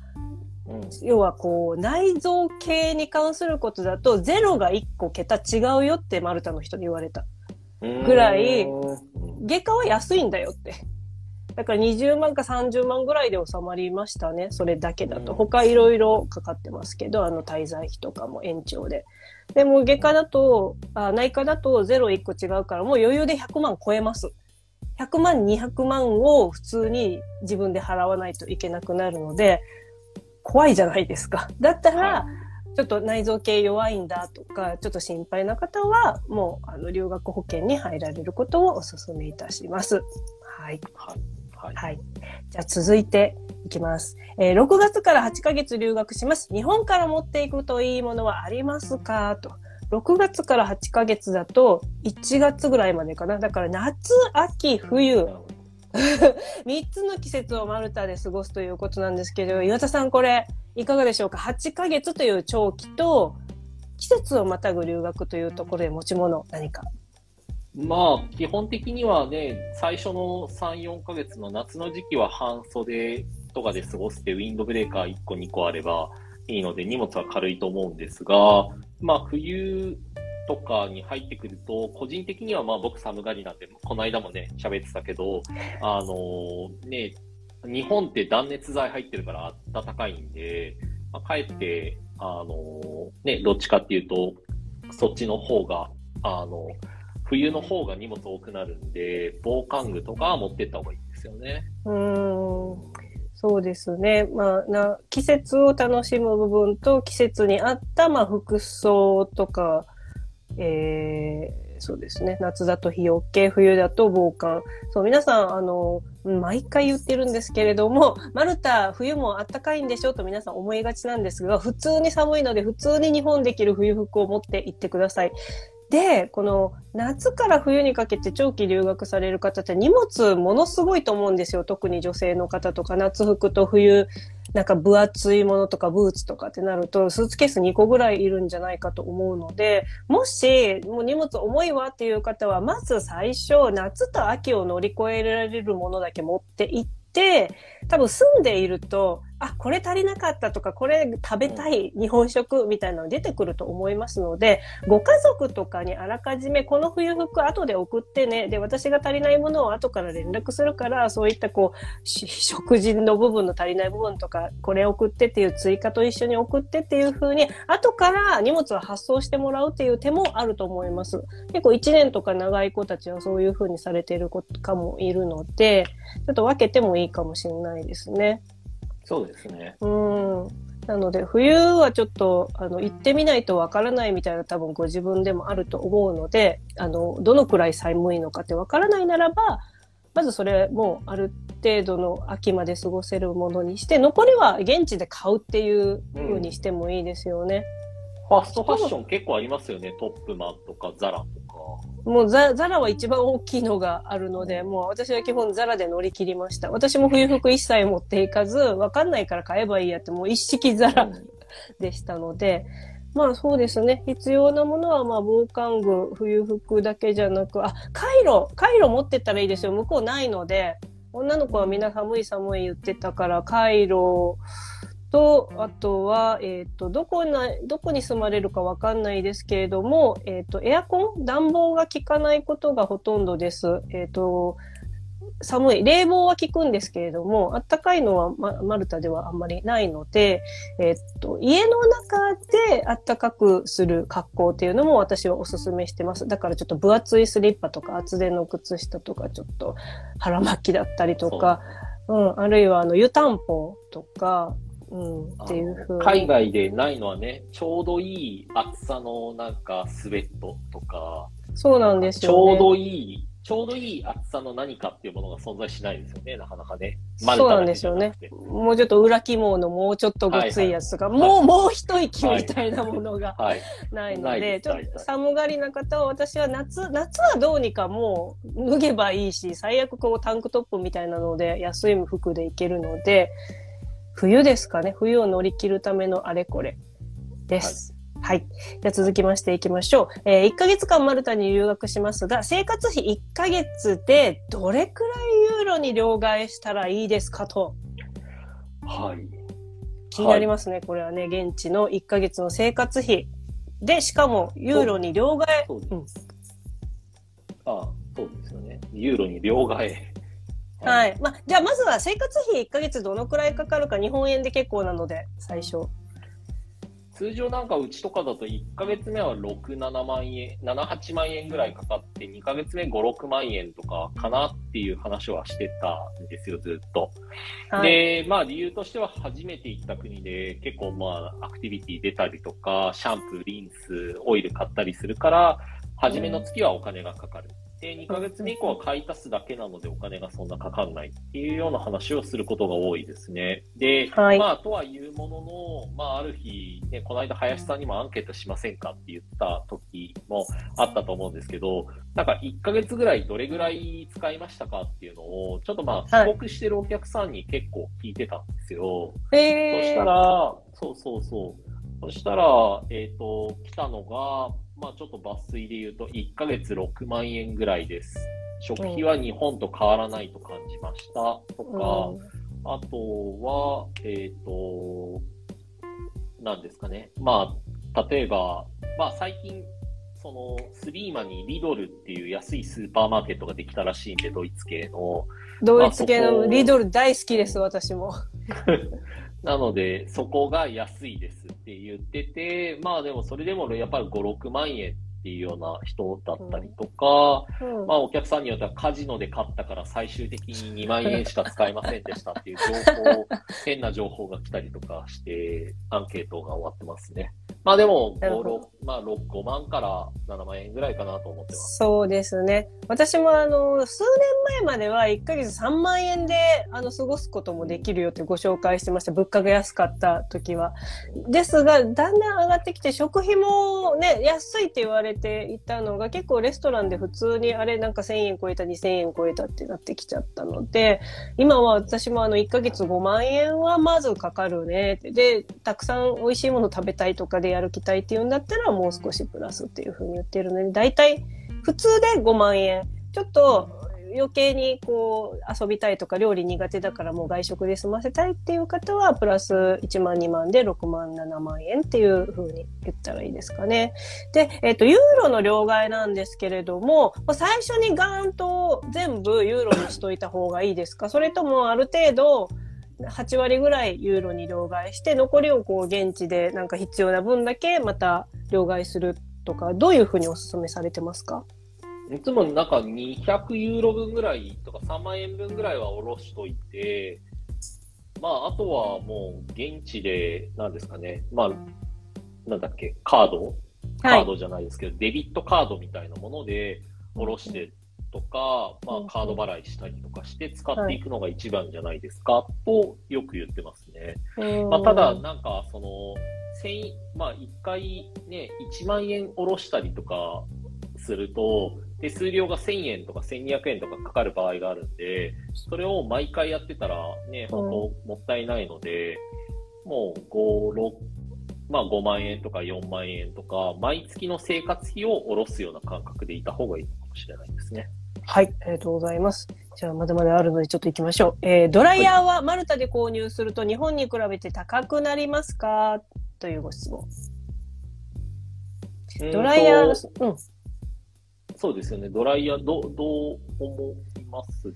S1: うん、要はこう、内臓系に関することだと、ゼロが1個桁違うよってマルタの人に言われた。ぐらい、外科は安いんだよって。だから20万か30万ぐらいで収まりましたね。それだけだと。他いろいろかかってますけど、あの滞在費とかも延長で。でも外科だと、あ内科だとゼロ1個違うからもう余裕で100万超えます。100万、200万を普通に自分で払わないといけなくなるので、怖いじゃないですか。だったら、ちょっと内臓系弱いんだとか、ちょっと心配な方は、もう、あの、留学保険に入られることをお勧めいたします。はい。はい。はい。はい、じゃあ続いていきます。えー、6月から8ヶ月留学します。日本から持っていくといいものはありますか？と。6月から8ヶ月だと1月ぐらいまでかな。だから夏、秋、冬。3つの季節をマルタで過ごすということなんですけど、岩田さんこれいかがでしょうか ?8 ヶ月という長期と季節をまたぐ留学というところで持ち物何か？
S2: まあ、基本的にはね、最初の3、4ヶ月の夏の時期は半袖とかで過ごして、ウィンドブレーカー1個2個あればいいので、荷物は軽いと思うんですが、まあ、冬とかに入ってくると、個人的にはまあ僕寒がりなんで、この間もね、喋ってたけど、あのー、ね、日本って断熱材入ってるから暖かいんで、まあ、かえって、あのー、ね、どっちかっていうと、そっちの方が、あの、冬の方が荷物多くなるんで、防寒具とか持ってった方がいいですよね。
S1: うん。そうですね。まあ、な、季節を楽しむ部分と季節に合った、まあ、服装とか、えー、そうですね。夏だと日よけ、冬だと防寒。そう、皆さん、あの、毎回言ってるんですけれども、マルタ、冬も暖かいんでしょと皆さん思いがちなんですが、普通に寒いので、普通に日本できる冬服を持って行ってください。で、この夏から冬にかけて長期留学される方って荷物ものすごいと思うんですよ。特に女性の方とか夏服と冬、なんか分厚いものとかブーツとかってなるとスーツケース2個ぐらいいるんじゃないかと思うので、もしもう荷物重いわっていう方は、まず最初夏と秋を乗り越えられるものだけ持って行って、多分住んでいると、あ、これ足りなかったとか、これ食べたい日本食みたいなの出てくると思いますので、ご家族とかにあらかじめこの冬服後で送ってね、で、私が足りないものを後から連絡するから、そういったこう、食事の部分の足りない部分とか、これ送ってっていう追加と一緒に送ってっていう風に、後から荷物を発送してもらうっていう手もあると思います。結構1年とか長い子たちはそういう風にされている子かもいるので、ちょっと分けてもいいかもしれないですね。
S2: そうですね。
S1: うん。なので、冬はちょっと、あの、行ってみないとわからないみたいな多分ご自分でもあると思うので、あの、どのくらい寒いのかってわからないならば、まずそれもある程度の秋まで過ごせるものにして、残りは現地で買うっていう風にしてもいいですよね。
S2: うん、ファストファッション結構ありますよね。トップマンとかザラとか。
S1: もうザザラは一番大きいのがあるので、もう私は基本ザラで乗り切りました。私も冬服一切持っていかず、わかんないから買えばいいやって、もう一式ザラでしたので、まあそうですね。必要なものは、まあ防寒具、冬服だけじゃなく、あ、カイロ、カイロ持ってったらいいですよ。向こうないので、女の子はみんな寒い寒い言ってたから、カイロと、あとは、えっ、ー、と、どこな、どこに住まれるかわかんないですけれども、えっ、ー、と、エアコン？暖房が効かないことがほとんどです。えっ、ー、と、寒い。冷房は効くんですけれども、あったかいのは、ま、マルタではあんまりないので、えっと、家の中であったかくする格好っていうのも私はお勧めしてます。だからちょっと分厚いスリッパとか厚手の靴下とかちょっと腹巻きだったりとか、ううん、あるいはあの湯たんぽとか、うん、っていうふう
S2: 海外でないのはね、ちょうどいい厚さのなんかスウェットとか、
S1: そうなんです
S2: よ、ね、ちょうどいいちょうどいい厚さの何かっていうものが存在しないですよね、なかなかね。
S1: そうなんですよね。もうちょっと裏肝のもうちょっとごついやつとか、はい。はい、もう、もう一息みたいなものが、ないので、ちょっと寒がりな方は私は夏、夏はどうにかもう脱げばいいし、最悪こうタンクトップみたいなので安い服でいけるので、冬ですかね、冬を乗り切るためのあれこれです。はいはい。じゃ続きましていきましょう。えー、1ヶ月間マルタに留学しますが、生活費1ヶ月でどれくらいユーロに両替したらいいですかと。
S2: はい。
S1: 気になりますね、はい、これはね。現地の1ヶ月の生活費。で、しかもユーロに両替。
S2: そううん、ああ、そうですよね。ユーロに両替。はい。
S1: はい。まあ、じゃあまずは生活費1ヶ月どのくらいかかるか日本円で結構なので、最初。
S2: 通常なんかうちとかだと1ヶ月目は6、7万円、7、8万円ぐらいかかって、2ヶ月目5、6万円とかかなっていう話はしてたんですよ、ずっと。はい、で、まあ理由としては初めて行った国で結構まあアクティビティ出たりとか、シャンプー、リンス、オイル買ったりするから、初めの月はお金がかかる。で、2ヶ月目以降は買い足すだけなのでお金がそんなかかんないっていうような話をすることが多いですね。で、はい、まあ、とはいうものの、まあ、ある日、ね、この間林さんにもアンケートしませんかって言った時もあったと思うんですけど、なんか1ヶ月ぐらいどれぐらい使いましたかっていうのを、ちょっとまあ、帰国してるお客さんに結構聞いてたんですよ。はい、そしたら、そうそうそう。そしたら、えっ、ー、と、来たのが、まあちょっと抜粋で言うと、1ヶ月6万円ぐらいです。食費は日本と変わらないと感じましたとか、あとは、えっ、ー、と、なんですかね。まあ、例えば、まあ最近、その、スリーマにリドルっていう安いスーパーマーケットができたらしいんで、ドイツ系の。
S1: ドイツ系のリドル大好きです、私も。
S2: なので、そこが安いですって言ってて、まあでもそれでもやっぱり5、6万円っていうような人だったりとか、うんうん、まあお客さんによってはカジノで買ったから最終的に2万円しか使えませんでしたっていう情報、変な情報が来たりとかして、アンケートが終わってますね。まあでも、5、6、まあ6、5万から7万円ぐらいかなと思ってます。
S1: そうですね。私もあの、数年前までは1ヶ月3万円であの過ごすこともできるよってご紹介してました。物価が安かった時は。ですが、だんだん上がってきて、食費もね、安いって言われていたのが結構レストランで普通にあれなんか1000円超えた、2000円超えたってなってきちゃったので、今は私もあの1ヶ月5万円はまずかかるね。で、たくさん美味しいもの食べたいとかでやる気たいっていうんだったらもう少しプラスっていうふうに言ってるので、大体普通で5万円。ちょっと余計にこう遊びたいとか料理苦手だからもう外食で済ませたいっていう方はプラス1万2万で6万7万円っていう風に言ったらいいですかね。で、えっ、と、ユーロの両替なんですけれども、最初にガーンと全部ユーロにしといた方がいいですか？それともある程度8割ぐらいユーロに両替して、残りをこう現地でなんか必要な分だけまた両替するとか、どういうふうにお勧めされてますか？
S2: いつもなんか200ユーロ分ぐらいとか3万円分ぐらいは下ろしといて、まあ、あとはもう現地で、なんですかね、まあ、なんだっけ、カード？カードじゃないですけど、はい、デビットカードみたいなもので下ろしてとか、まあ、カード払いしたりとかして使っていくのが一番じゃないですか、はい、とよく言ってますね。まあ、ただ、なんか、その、千、まあ、一回ね、1万円下ろしたりとかすると、手数料が1000円とか1200円とかかかる場合があるんで、それを毎回やってたらね、本当もったいないので、もう5、6、まあ5万円とか4万円とか、毎月の生活費を下ろすような感覚でいた方がいいかもしれないですね。
S1: はい、ありがとうございます。じゃあ、まだまだあるので、ちょっと行きましょう。えー、ドライヤーはマルタで購入すると日本に比べて高くなりますか？というご質問。ドライヤ
S2: ー、
S1: ー、うん。
S2: そうですよね。ドライヤー、どう、どう思います？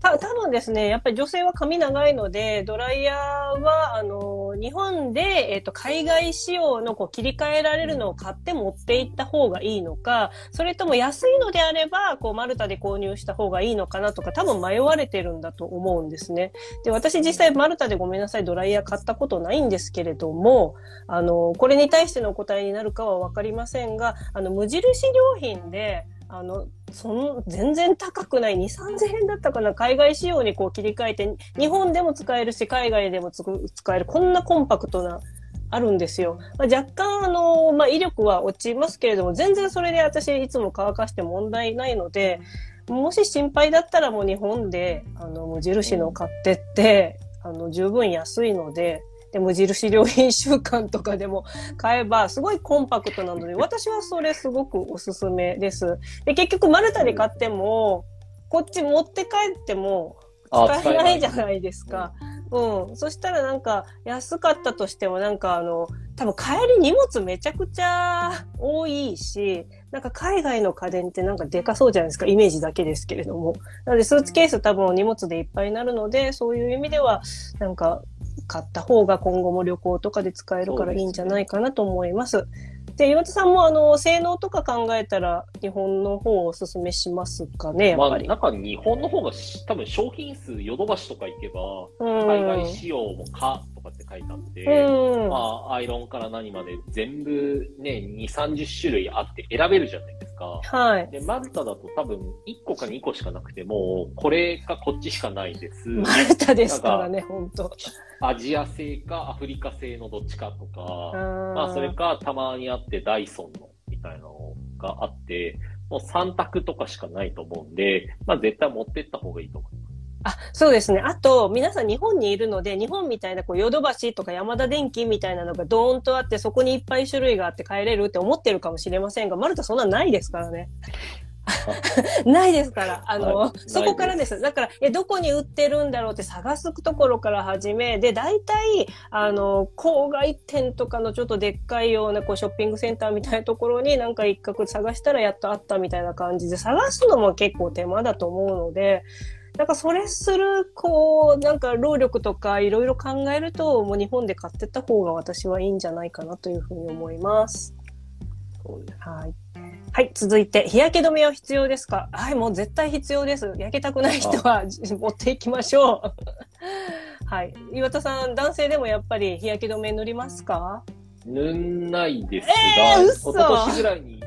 S1: た多分ですね、やっぱり女性は髪長いので、ドライヤーは、あの、日本で、えっ、と、海外仕様のこう切り替えられるのを買って持っていった方がいいのか、それとも安いのであれば、こう、マルタで購入した方がいいのかなとか、多分迷われてるんだと思うんですね。で、私実際マルタでごめんなさい、ドライヤー買ったことないんですけれども、あの、これに対してのお答えになるかはわかりませんが、あの、無印良品で、あの、その、全然高くない2、3000円だったかな海外仕様にこう切り替えて、日本でも使えるし、海外でも使える、こんなコンパクトな、あるんですよ。まあ、若干、あの、まあ、威力は落ちますけれども、全然それで私いつも乾かして問題ないので、もし心配だったらもう日本で、あの、無印の買ってって、あの、十分安いので、で、無印良品週間とかでも買えば、すごいコンパクトなので、私はそれすごくおすすめです。で、結局、マルタで買っても、こっち持って帰っても、
S2: あ
S1: 使えないじゃないですか。うん。そしたらなんか、安かったとしてもなんかあの、多分帰り荷物めちゃくちゃ多いし、なんか海外の家電ってなんかでかそうじゃないですか。イメージだけですけれども。なのでスーツケース多分荷物でいっぱいになるので、そういう意味では、なんか買った方が今後も旅行とかで使えるからいいんじゃないかなと思います。で、岩田さんもあの、性能とか考えたら、日本の方をおすすめしますかね、やっ
S2: まあ。なんか日本の方がし多分商品数、ヨドバシとか行けば、
S1: うん
S2: 海外仕様もかとかって書いてあって、
S1: うん。
S2: まあ、アイロンから何まで全部ね、2、30種類あって選べるじゃないですか。
S1: はい。
S2: で、マルタだと多分1個か2個しかなくても、これかこっちしかないです。
S1: マルタですからね、本当。
S2: アジア製かアフリカ製のどっちかとか、ま
S1: ま
S2: あそれかたまにあってダイソンのみたいなのがあって、もう3択とかしかないと思うんで、まあ絶対持ってった方がいいと思います。
S1: あ、そうですね。あと、皆さん日本にいるので、日本みたいな、こう、ヨドバシとか山田電機みたいなのがドーンとあって、そこにいっぱい種類があって帰れるって思ってるかもしれませんが、マルタそんなんないですからね。ないですから。あの、
S2: はい
S1: そこからです。だから、え、どこに売ってるんだろうって探すところから始め、で、大体、あの、郊外店とかのちょっとでっかいような、こう、ショッピングセンターみたいなところになんか一角探したらやっとあったみたいな感じで、探すのも結構手間だと思うので、なんかそれする、こう、なんか労力とかいろいろ考えると、もう日本で買ってった方が私はいいんじゃないかなというふうに思います。はい。はい、続いて、日焼け止めは必要ですか？はい、もう絶対必要です。焼けたくない人は持っていきましょう。はい。岩田さん、男性でもやっぱり日焼け止め塗りますか？
S2: 塗んないですが、
S1: えー嘘
S2: 一昨年ぐらいに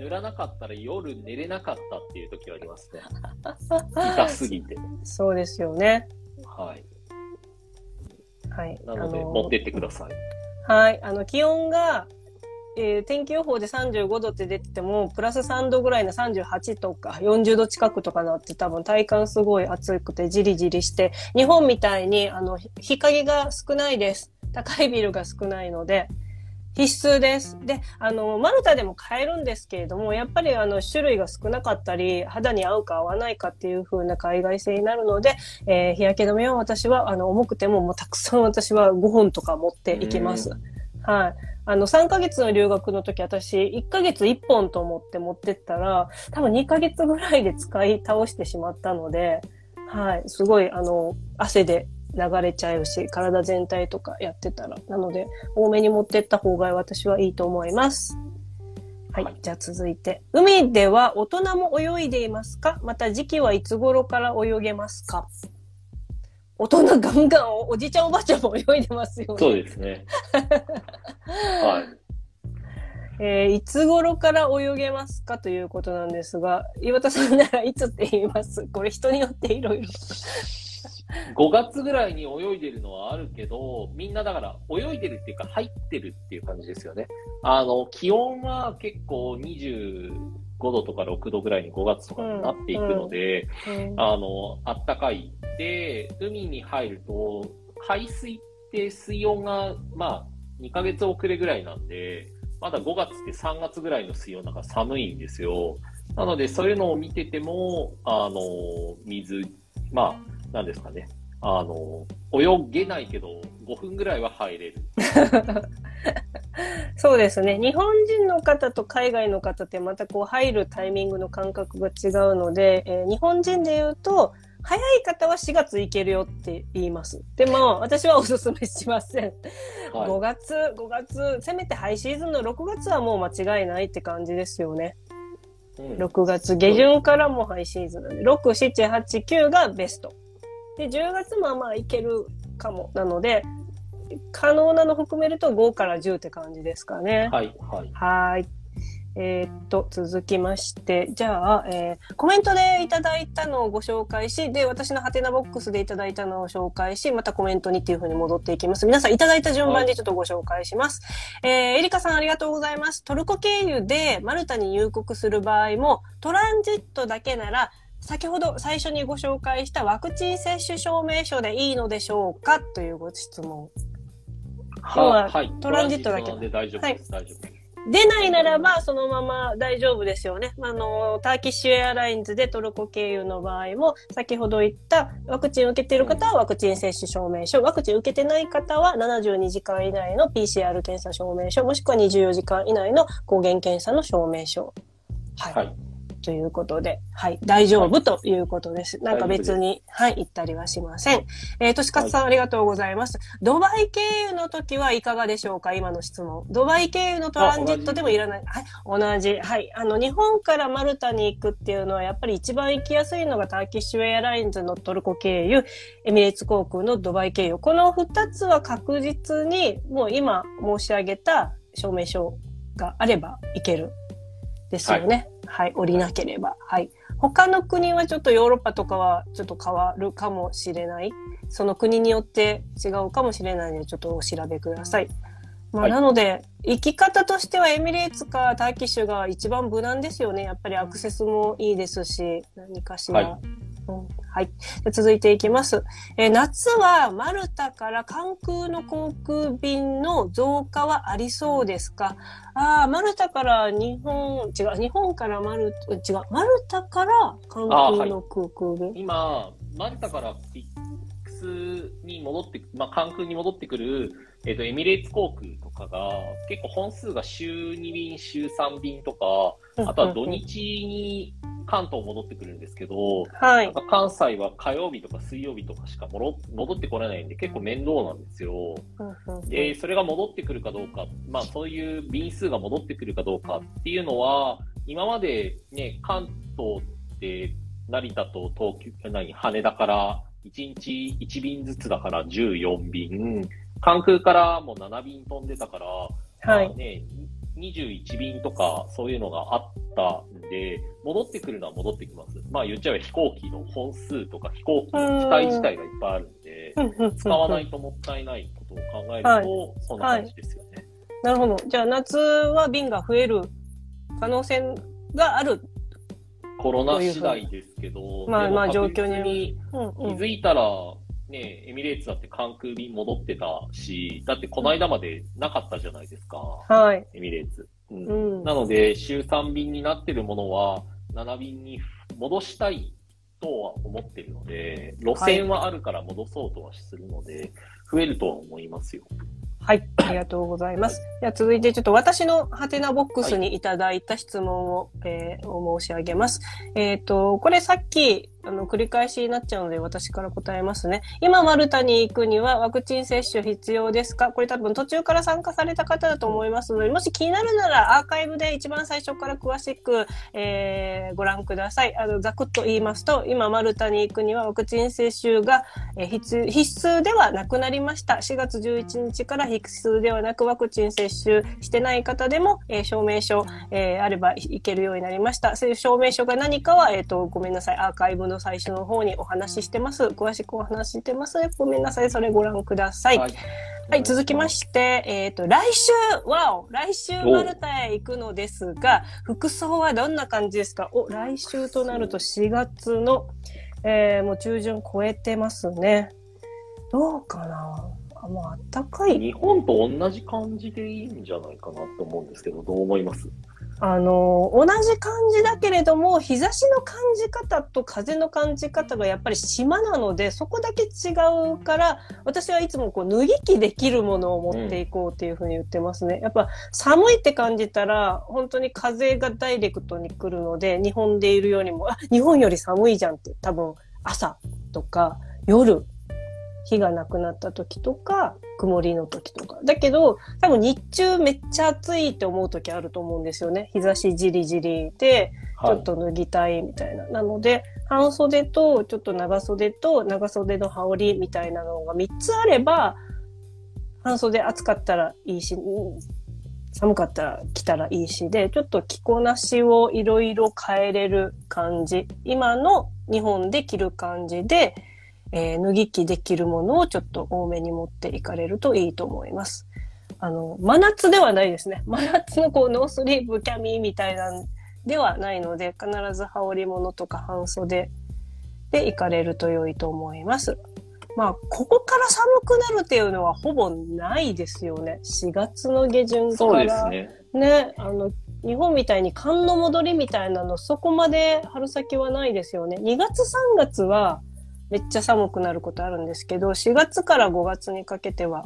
S2: 塗らなかったら夜寝れなかったっていう時はありますね。痛すぎて。
S1: そうですよね。
S2: はい。
S1: はい。
S2: なので、
S1: あの
S2: 持ってってください。
S1: はい。あの、気温が、えー天気予報で35度って出てても、プラス3度ぐらいの38とか40度近くとかなって多分体感すごい暑くてじりじりして、日本みたいにあの、ひ日陰が少ないです。高いビルが少ないので、必須です。で、あの、マルタでも買えるんですけれども、やっぱりあの、種類が少なかったり、肌に合うか合わないかっていう風な海外製になるので、えー日焼け止めは私は、あの、重くてももうたくさん私は5本とか持っていきます。はい。あの、3ヶ月の留学の時、私、1ヶ月1本と思って持ってったら、多分2ヶ月ぐらいで使い倒してしまったので、はい。すごい、あの、汗で流れちゃうし、体全体とかやってたら。なので、多めに持ってった方が私はいいと思います。はい。
S2: はい
S1: じゃあ続いて。海では大人も泳いでいますか？また時期はいつ頃から泳げますか？大人ガンガンおじちゃんおばあちゃんも泳いでますよね。
S2: そうですね。はい。
S1: えーいつ頃から泳げますか？ということなんですが、岩田さんならいつって言います？これ人によっていろいろ。
S2: 5月ぐらいに泳いでるのはあるけど、みんなだから泳いでるっていうか入ってるっていう感じですよね。あの、気温は結構25度とか6度ぐらいに5月とかになっていくので、
S1: うん
S2: あの、あったかい。で、海に入ると、海水って水温が、まあ、2ヶ月遅れぐらいなんで、まだ5月って3月ぐらいの水温だから寒いんですよ。なので、そういうのを見てても、あの、水、まあ、なんですかね。あの、泳げないけど、5分ぐらいは入れる。
S1: そうですね。日本人の方と海外の方ってまたこう入るタイミングの感覚が違うので、えー、日本人で言うと、早い方は4月行けるよって言います。でも、私はおすすめしません。はい、5月、5月、せめてハイシーズンの6月はもう間違いないって感じですよね。うん、6月下旬からもハイシーズンなんで、6、7、8、9がベスト。で、10月もまあいけるかも。なので、可能なの含めると5から10って感じですかね。
S2: はい、はい。
S1: はい。えー、っと、続きまして、じゃあ、えー、コメントでいただいたのをご紹介し、で、私のハテナボックスでいただいたのを紹介し、またコメントにっていうふうに戻っていきます。皆さんいただいた順番でちょっとご紹介します。はい、えー、エリカさんありがとうございます。トルコ経由でマルタに入国する場合も、トランジットだけなら、先ほど最初にご紹介したワクチン接種証明書でいいのでしょうかというご質問。
S2: は、はい、トランジットだけ。で大丈夫です。はい、大丈夫です。
S1: 出ないならば、そのまま大丈夫ですよね。あの、ターキッシュエアラインズでトルコ経由の場合も、先ほど言ったワクチン受けてる方はワクチン接種証明書、ワクチン受けてない方は72時間以内の PCR 検査証明書、もしくは24時間以内の抗原検査の証明書。はい。はいということで、はい、大丈夫ということです。なんか別に、はい、行ったりはしません。えー、としかつさん、ありがとうございます。ドバイ経由の時はいかがでしょうか？今の質問。ドバイ経由のトランジットでもいらない。はい、同じ。はい。あの、日本からマルタに行くっていうのは、やっぱり一番行きやすいのがターキッシュエアラインズのトルコ経由、エミレーツ航空のドバイ経由。この二つは確実に、もう今申し上げた証明書があれば行ける。ですよね。はいはい、降りなければ。はい。他の国はちょっとヨーロッパとかはちょっと変わるかもしれない。その国によって違うかもしれないので、ちょっとお調べください。まあ、はい、なので、行き方としてはエミレーツかターキッシュが一番無難ですよね。やっぱりアクセスもいいですし、何かしら。はいうんはい。続いていきます。えー、夏はマルタから関空の航空便の増加はありそうですか？ああ、マルタから日本、違う、日本からマル、違う、マルタから関空の空便、
S2: はい、今、マルタからピックスに戻って、まあ、関空に戻ってくる、えっ、ー、と、エミレーツ航空とかが、結構本数が週2便、週3便とか、あとは土日に関東戻ってくるんですけど、はい、関西は火曜日とか水曜日とかしか戻ってこれないんで結構面倒なんですよ。で、それが戻ってくるかどうか、まあそういう便数が戻ってくるかどうかっていうのは、今までね、関東って成田と東京、何、羽田から1日1便ずつだから14便、関空からも7便飛んでたから、はい、まあね、21便とかそういうのがあったんで、戻ってくるのは戻ってきます。まあ言っちゃえば飛行機の本数とか飛行機の機体自体がいっぱいあるんで、使わないともったいないことを考えると、はい、そんな感じですよね、はい。
S1: なるほど。じゃあ夏は便が増える可能性がある。
S2: コロナ次第ですけど、
S1: まあまあ状況に
S2: 気づいたら、ね、エミレーツだって関空便戻ってたし、だってこの間までなかったじゃないですか。
S1: はい。
S2: エミレーツ。うん。うん、なので、週3便になってるものは、7便に戻したいとは思ってるので、路線はあるから戻そうとはするので、はい、増えるとは思いますよ。
S1: はい、ありがとうございます。では続いてちょっと私のハテナボックスにいただいた質問を、はい、えー、を申し上げます。えっ、ー、と、これさっきあの、繰り返しになっちゃうので私から答えますね。今、マルタに行くにはワクチン接種必要ですか？これ多分途中から参加された方だと思いますので、もし気になるならアーカイブで一番最初から詳しく、えー、ご覧ください。あの、ざくっと言いますと、今、マルタに行くにはワクチン接種が、えー、必必須ではなくなりました。4月11日から必須ではなくワクチン接種してない方でも、えー、証明書、えー、あればいけるようになりました。そういう証明書が何かは、えっ、ー、と、ごめんなさい。アーカイブの最初の方にお話ししてます。詳しくお話ししてます。ごめんなさい。それご覧ください。はい、はい、続きまして、えっ、ー、と、来週、わお、来週マルタへ行くのですが、服装はどんな感じですか？お、来週となると4月の、えー、もう中旬超えてますね。どうかな？あもうあったかい。
S2: 日本と同じ感じでいいんじゃないかなと思うんですけど、どう思います？
S1: あの、同じ感じだけれども、日差しの感じ方と風の感じ方がやっぱり島なので、そこだけ違うから、私はいつもこう脱ぎ着できるものを持っていこうっていうふうに言ってますね。やっぱ寒いって感じたら、本当に風がダイレクトに来るので、日本でいるよりも、あ、日本より寒いじゃんって多分朝とか夜、日がなくなった時とか、曇りの時とか。だけど、多分日中めっちゃ暑いって思う時あると思うんですよね。日差しじりじりで、ちょっと脱ぎたいみたいな。なので、半袖と、ちょっと長袖と、長袖の羽織みたいなのが3つあれば、半袖暑かったらいいし、うん寒かったら着たらいいしで、ちょっと着こなしをいろいろ変えれる感じ。今の日本で着る感じで、えー脱ぎ着できるものをちょっと多めに持っていかれるといいと思います。あの、真夏ではないですね。真夏のこうノースリーブ、キャミーみたいなんではないので、必ず羽織物とか半袖で行かれると良いと思います。まあ、ここから寒くなるっていうのはほぼないですよね。4月の下旬
S2: そう
S1: から。
S2: ですね。
S1: ね、あの、日本みたいに寒の戻りみたいなの、そこまで春先はないですよね。2月3月はめっちゃ寒くなることあるんですけど、4月から5月にかけては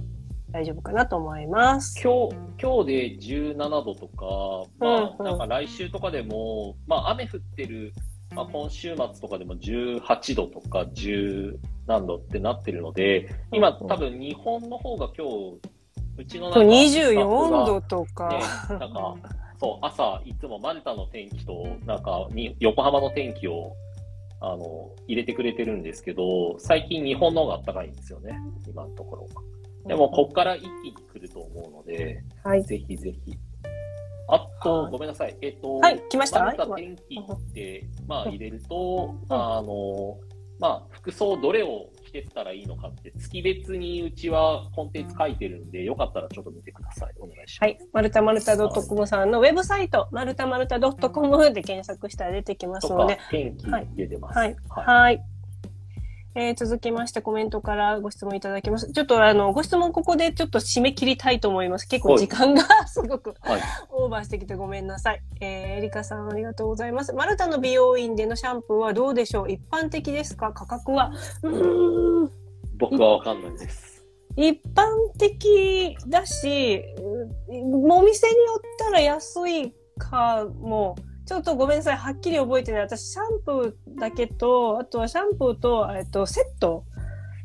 S1: 大丈夫かなと思います。
S2: 今日、今日で17度とか、ま
S1: うん
S2: あ、
S1: うん
S2: なんか来週とかでも、まあ、雨降ってる、まあ、今週末とかでも18度とか10何度ってなってるので、今、
S1: うん
S2: 多分日本の方が今日、うちの
S1: そう
S2: なんか
S1: 24度とか。
S2: ね、なんか、そう、朝、いつもマルタの天気と、なんか、に横浜の天気を、あの、入れてくれてるんですけど、最近日本の方が暖かいんですよね、今のところ。でも、こっから一気に来ると思うので、
S1: はい。
S2: ぜひぜひ。あと、
S1: はい
S2: ごめんなさい。えっと、
S1: はい来ました？
S2: マルタ天気って、まあ、入れると、
S1: うん
S2: あの、まあ、服装どれを着てったらいいのかって、月別にうちはコンテンツ書いてるんで、よかったらちょっと見てください。お願いします。
S1: はい。マルタマルタ .com さんのウェブサイト、マルタマルタ .com で検索したら出てきますので、、
S2: 天気出てます。
S1: はい。
S2: はい
S1: はい。えー続きましてコメントからご質問いただきます。ちょっとあの、ご質問ここでちょっと締め切りたいと思います。結構時間が すごく
S2: はい。
S1: オーバーしてきてごめんなさい。えー、エリカさんありがとうございます。マルタの美容院でのシャンプーはどうでしょう？一般的ですか？価格は？うーん。
S2: 僕はわかんないです。
S1: 一般的だし、うんお店によったら安いかも、ちょっとごめんなさい、はっきり覚えてない。私、シャンプーだけと、あとはシャンプーと、えっと、セット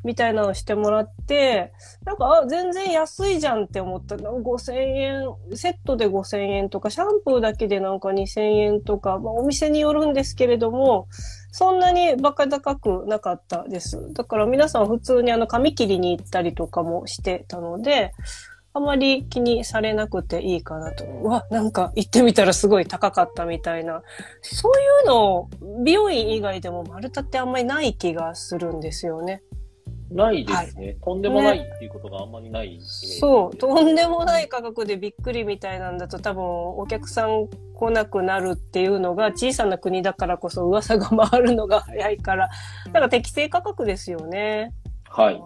S1: みたいなのをしてもらって、なんか、全然安いじゃんって思った。5000円、セットで5000円とか、シャンプーだけでなんか2000円とか、まあ、お店によるんですけれども、そんなにバカ高くなかったです。だから皆さん普通にあの髪切りに行ったりとかもしてたので、あまり気にされなくていいかなと。うわ、なんか行ってみたらすごい高かったみたいな。そういうの、美容院以外でも丸太ってあんまりない気がするんですよね。
S2: ないですね。とんでもないっていうことがあんまりないイメージです。
S1: そう、とんでもない価格でびっくりみたいなんだと多分お客さん来なくなるっていうのが小さな国だからこそ噂が回るのが早いから、だから適正価格ですよね。
S2: はい。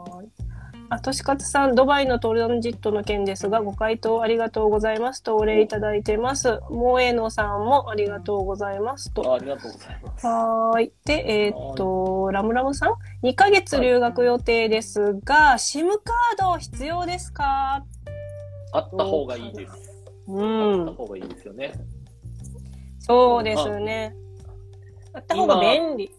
S1: はい。あ、としかつさん、ドバイのトランジットの件ですが、ご回答ありがとうございますとお礼いただいてます。もえのさんもありがとうございますと。
S2: あありがとうございます。
S1: はーい。で、えーっと、ラムラムさん ?2 ヶ月留学予定ですが、SIM カード必要ですか？
S2: あった方がいいです。
S1: う
S2: あった
S1: ん。
S2: 方がいいですよね。
S1: そうですね。あった方が便利。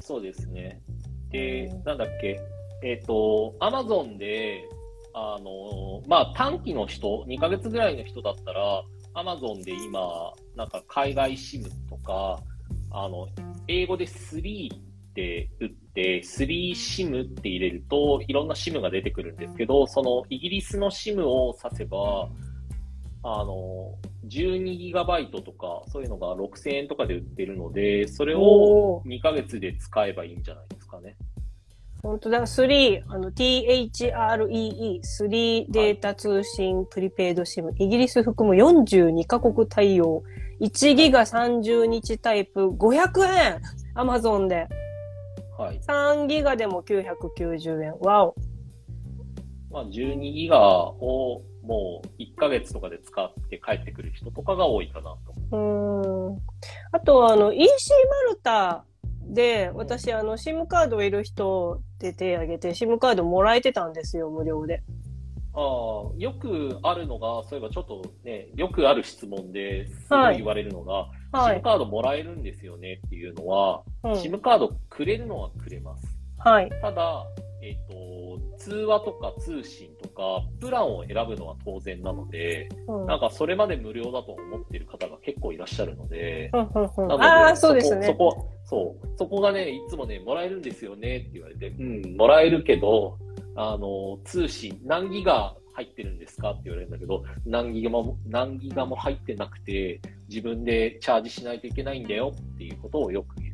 S2: そうですね。で
S1: うん、
S2: なんだっけ、えっ、と、アマゾンで、あの、まあ、短期の人、2ヶ月ぐらいの人だったら、アマゾンで今、なんか海外シムとか、あの、英語で3って打って、3シムって入れると、いろんなシムが出てくるんですけど、そのイギリスのシムを指せば、あの、12ギガバイトとか、そういうのが6000円とかで売ってるので、それを
S1: おー
S2: 2ヶ月で使えばいいんじゃないですかね。
S1: 本当だ、3、あの、THREE、3データ通信プリペイドシム、イギリス含む42カ国対応、1ギガ30日タイプ500円アマゾンで。
S2: はい。
S1: 3ギガでも990円。わお。
S2: まあ、12ギガをもう1ヶ月とかで使って帰ってくる人とかが多いかな
S1: と。うん。あとは、あの、EC マルタで、私、あの、SIM カードをいる人で手挙げて、SIM カードもらえてたんですよ、無料で。
S2: ああ、よくあるのが、そういえばちょっとね、よくある質問ですごい言われるのが、はい、SIM カードもらえるんですよねっていうのは、うん、SIM カードくれるのはくれます。
S1: はい。
S2: ただ、えっ、ー、と、通話とか通信とか、プランを選ぶのは当然なので、うん、なんかそれまで無料だと思ってる方が結構いらっしゃるので、
S1: うんうんうん、なのであそうですね。
S2: そこ、そう、そこがね、いつもね、もらえるんですよねって言われて、うん、もらえるけど、あの、通信、何ギガ入ってるんですかって言われるんだけど、何ギガも、何ギガも入ってなくて、自分でチャージしないといけないんだよっていうことをよく言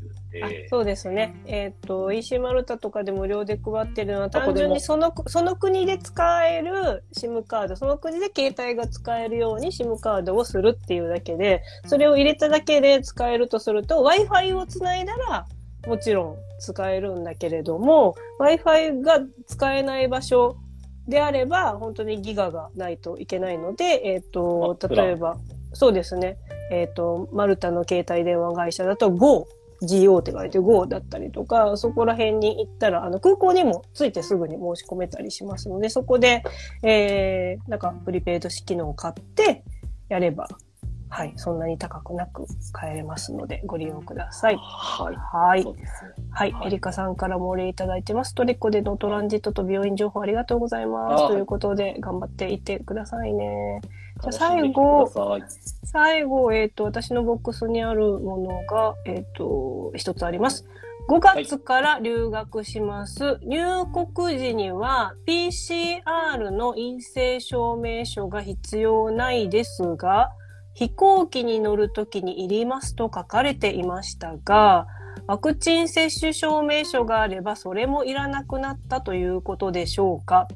S1: そうですね。えっ、ー、と、EC マルタとかで無料で配ってるのは、単純にその、その国で使える SIM カード、その国で携帯が使えるように SIM カードをするっていうだけで、それを入れただけで使えるとすると、Wi-Fi をつないだら、もちろん使えるんだけれども、Wi-Fi が使えない場所であれば、本当にギガがないといけないので、えっ、ー、と、例えば、そうですね、えっ、ー、と、マルタの携帯電話会社だと GO、GO って書いて GO だったりとか、そこら辺に行ったら、あの、空港にもついてすぐに申し込めたりしますので、そこで、えー、なんか、プリペイド式のを買ってやれば、はい、そんなに高くなく買えれますので、ご利用ください。
S2: はい。
S1: はい。はい。エリカさんからもお礼いただいてます。トリコでのトランジットと病院情報ありがとうございます。ということで、頑張っていってくださいね。じゃ最後、最後、えっ、ー、と、私のボックスにあるものが、えっ、ー、と、一つあります。5月から留学します。はい、入国時には PCR の陰性証明書が必要ないですが、飛行機に乗るときにいりますと書かれていましたが、ワクチン接種証明書があればそれもいらなくなったということでしょうか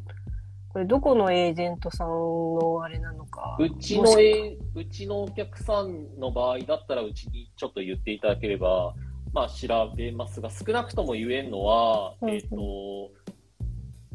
S1: これどこのエージェントさんのあれなのか。
S2: うちのえ、うちのお客さんの場合だったらうちにちょっと言っていただければ、まあ調べますが、少なくとも言えんのは、うん、えっ、ー、と、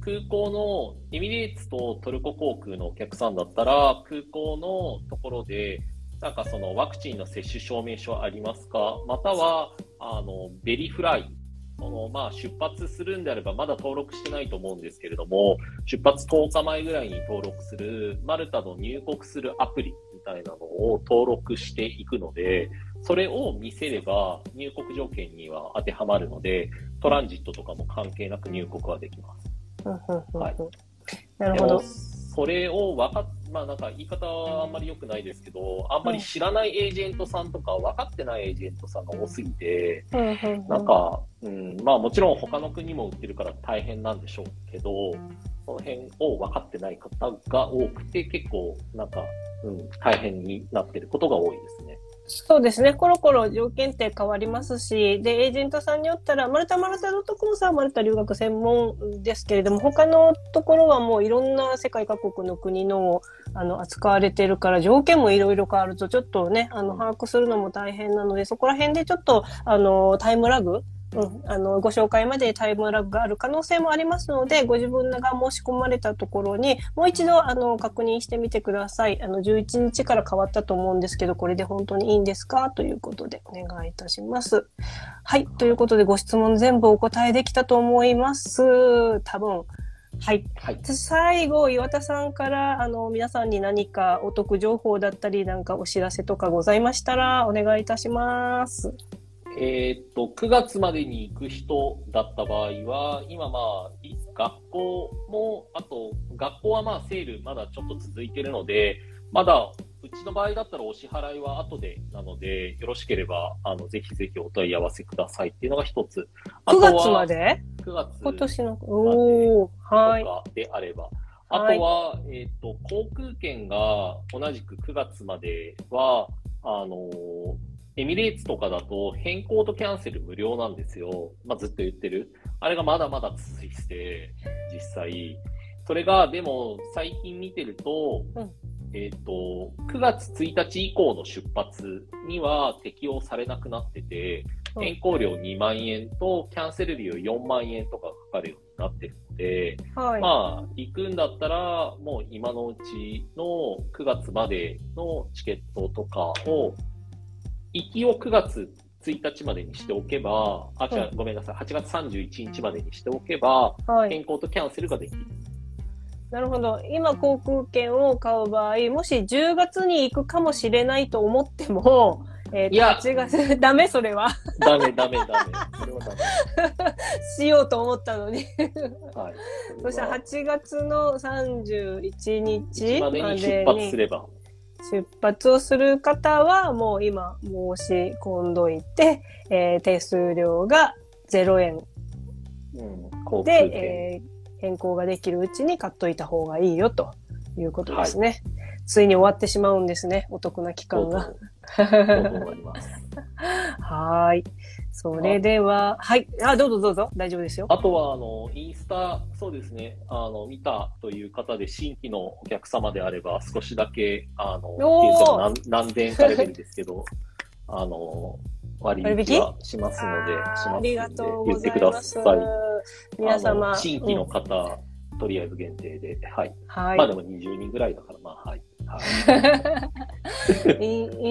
S2: 空港のエミレーツとトルコ航空のお客さんだったら、空港のところで、なんかそのワクチンの接種証明書ありますか？または、あの、ベリフライ。そのまあ、出発するんであれば、まだ登録してないと思うんですけれども、出発10日前ぐらいに登録する、マルタの入国するアプリみたいなのを登録していくので、それを見せれば入国条件には当てはまるので、トランジットとかも関係なく入国はできます。
S1: はい。なるほど。
S2: それを分かっ、まあなんか言い方はあんまり良くないですけど、あんまり知らないエージェントさんとか分かってないエージェントさんが多すぎて、なんか、うん、まあもちろん他の国も売ってるから大変なんでしょうけど、その辺を分かってない方が多くて、結構なんか、うん、大変になってることが多いですね。
S1: そうですね。コロコロ条件って変わりますし、で、エージェントさんによったら、マルタマルタドットコムさんマルタ留学専門ですけれども、他のところはもういろんな世界各国の国の、あの、扱われてるから、条件もいろいろ変わると、ちょっとね、あの、把握するのも大変なので、そこら辺でちょっと、あの、タイムラグうん、あの、ご紹介までタイムラグがある可能性もありますので、ご自分が申し込まれたところに、もう一度、あの、確認してみてください。あの、11日から変わったと思うんですけど、これで本当にいいんですか？ということでお願いいたします。はい。ということで、ご質問全部お答えできたと思います。多分。はい。はい、最後、岩田さんから、あの、皆さんに何かお得情報だったり、なんかお知らせとかございましたら、お願いいたします。
S2: えー、っと、9月までに行く人だった場合は、今まあ、学校も、あと、学校はまあ、セールまだちょっと続いてるので、まだ、うちの場合だったらお支払いは後でなので、よろしければ、あの、ぜひぜひお問い合わせくださいっていうのが一つ。
S1: 9月まで
S2: ?9 月
S1: 今年の、おはい。
S2: であれば。あとは、はい、えっ、と、航空券が同じく9月までは、あのエミレーツとかだと変更とキャンセル無料なんですよ。まあ、ずっと言ってる。あれがまだまだ続いてて、実際。それが、でも、最近見てると、うん、えっ、ー、と、9月1日以降の出発には適用されなくなってて、変更料2万円とキャンセル料4万円とかかかるようになってるので、はい、まあ、行くんだったら、もう今のうちの9月までのチケットとかを、行きを9月1日までにしておけば、あ、違う、ごめんなさい、8月31日までにしておけば、はい、変更とキャンセルができる。
S1: なるほど。今、航空券を買う場合、もし10月に行くかもしれないと思っても、えー、いや、8月、ダメそれは。
S2: ダメ、ダメ、ダメ。それは
S1: ダメ。しようと思ったのにはい。そしたら8月の31日
S2: までに出発すれば。
S1: 出発をする方は、もう今申し込んどいて、えー、手数料が0円。うん、で、えー変更ができるうちに買っといた方がいいよということですね。はい、ついに終わってしまうんですね、お得な期間が。はい。それでは、はい。あ、どうぞどうぞ。大丈夫ですよ。
S2: あとは、あの、インスタ、そうですね。あの、見たという方で、新規のお客様であれば、少しだけ、あの、何何千円かレベルですけど、あの、割引はしますので、しますので、言ってください。皆様。新規の方、うん、とりあえず限定で、はい。はい。まあでも20人ぐらいだから、まあ、はい。は
S1: い、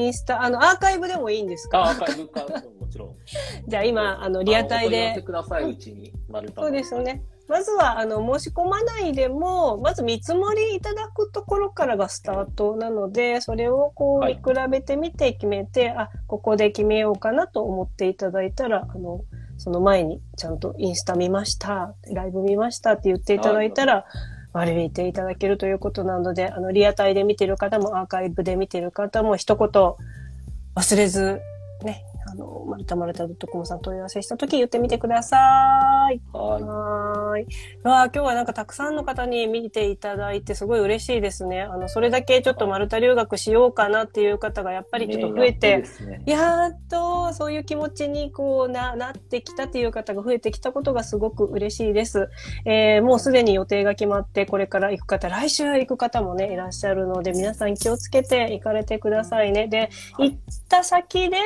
S1: インスタ、あの、アーカイブでもいいんですか？
S2: アーカイブか、もちろん。
S1: じゃあ今、あの、リアタイで。
S2: ください、うちに。
S1: そうですね。まずは、あの、申し込まないでも、まず見積もりいただくところからがスタートなので、それをこう、見比べてみて決めて、はい、あ、ここで決めようかなと思っていただいたら、あの、その前にちゃんとインスタ見ました、ライブ見ましたって言っていただいたら、割り歩いていただけるということなので、あの、リアタイで見てる方もアーカイブで見てる方も一言忘れず、ね、の、マルタマルタドットコムさん問い合わせしたとき言ってみてください。はい。はい。わ今日はなんかたくさんの方に見ていただいてすごい嬉しいですね。あの、それだけちょっとマルタ留学しようかなっていう方がやっぱりちょっと増えて、ね、やっとそういう気持ちにこうな、なってきたっていう方が増えてきたことがすごく嬉しいです。えー、もうすでに予定が決まってこれから行く方、来週行く方もね、いらっしゃるので皆さん気をつけて行かれてくださいね。で、行った先で、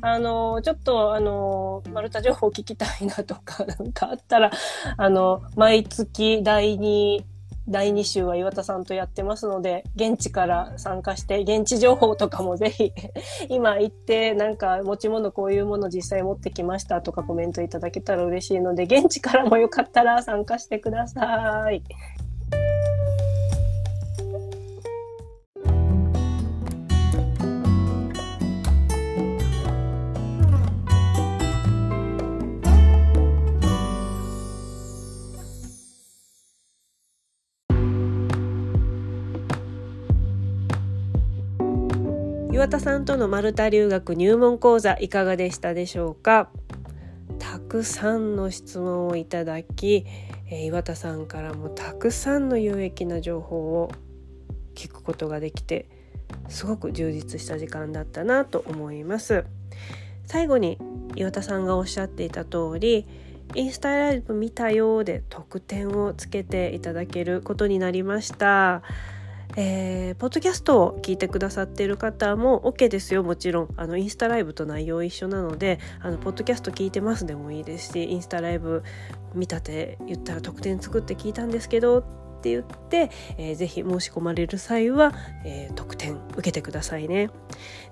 S1: あの、のちょっと、あの、マルタ情報聞きたいなとか、なんかあったら、あの、毎月第2、第2週は岩田さんとやってますので、現地から参加して、現地情報とかもぜひ、今行って、なんか持ち物こういうもの実際持ってきましたとかコメントいただけたら嬉しいので、現地からもよかったら参加してください。岩田さんとのマルタ留学入門講座いかがでしたでしょうか？たくさんの質問をいただき、え、岩田さんからもたくさんの有益な情報を聞くことができてすごく充実した時間だったなと思います。最後に岩田さんがおっしゃっていた通りインスタライブ見たようで特典をつけていただけることになりました。えー、ポッドキャストを聞いてくださっている方も OK ですよもちろんあのインスタライブと内容一緒なのであのポッドキャスト聞いてますでもいいですしインスタライブ見たて言ったら特典作って聞いたんですけどって言って、えー、ぜひ申し込まれる際は、えー、特典受けてくださいね。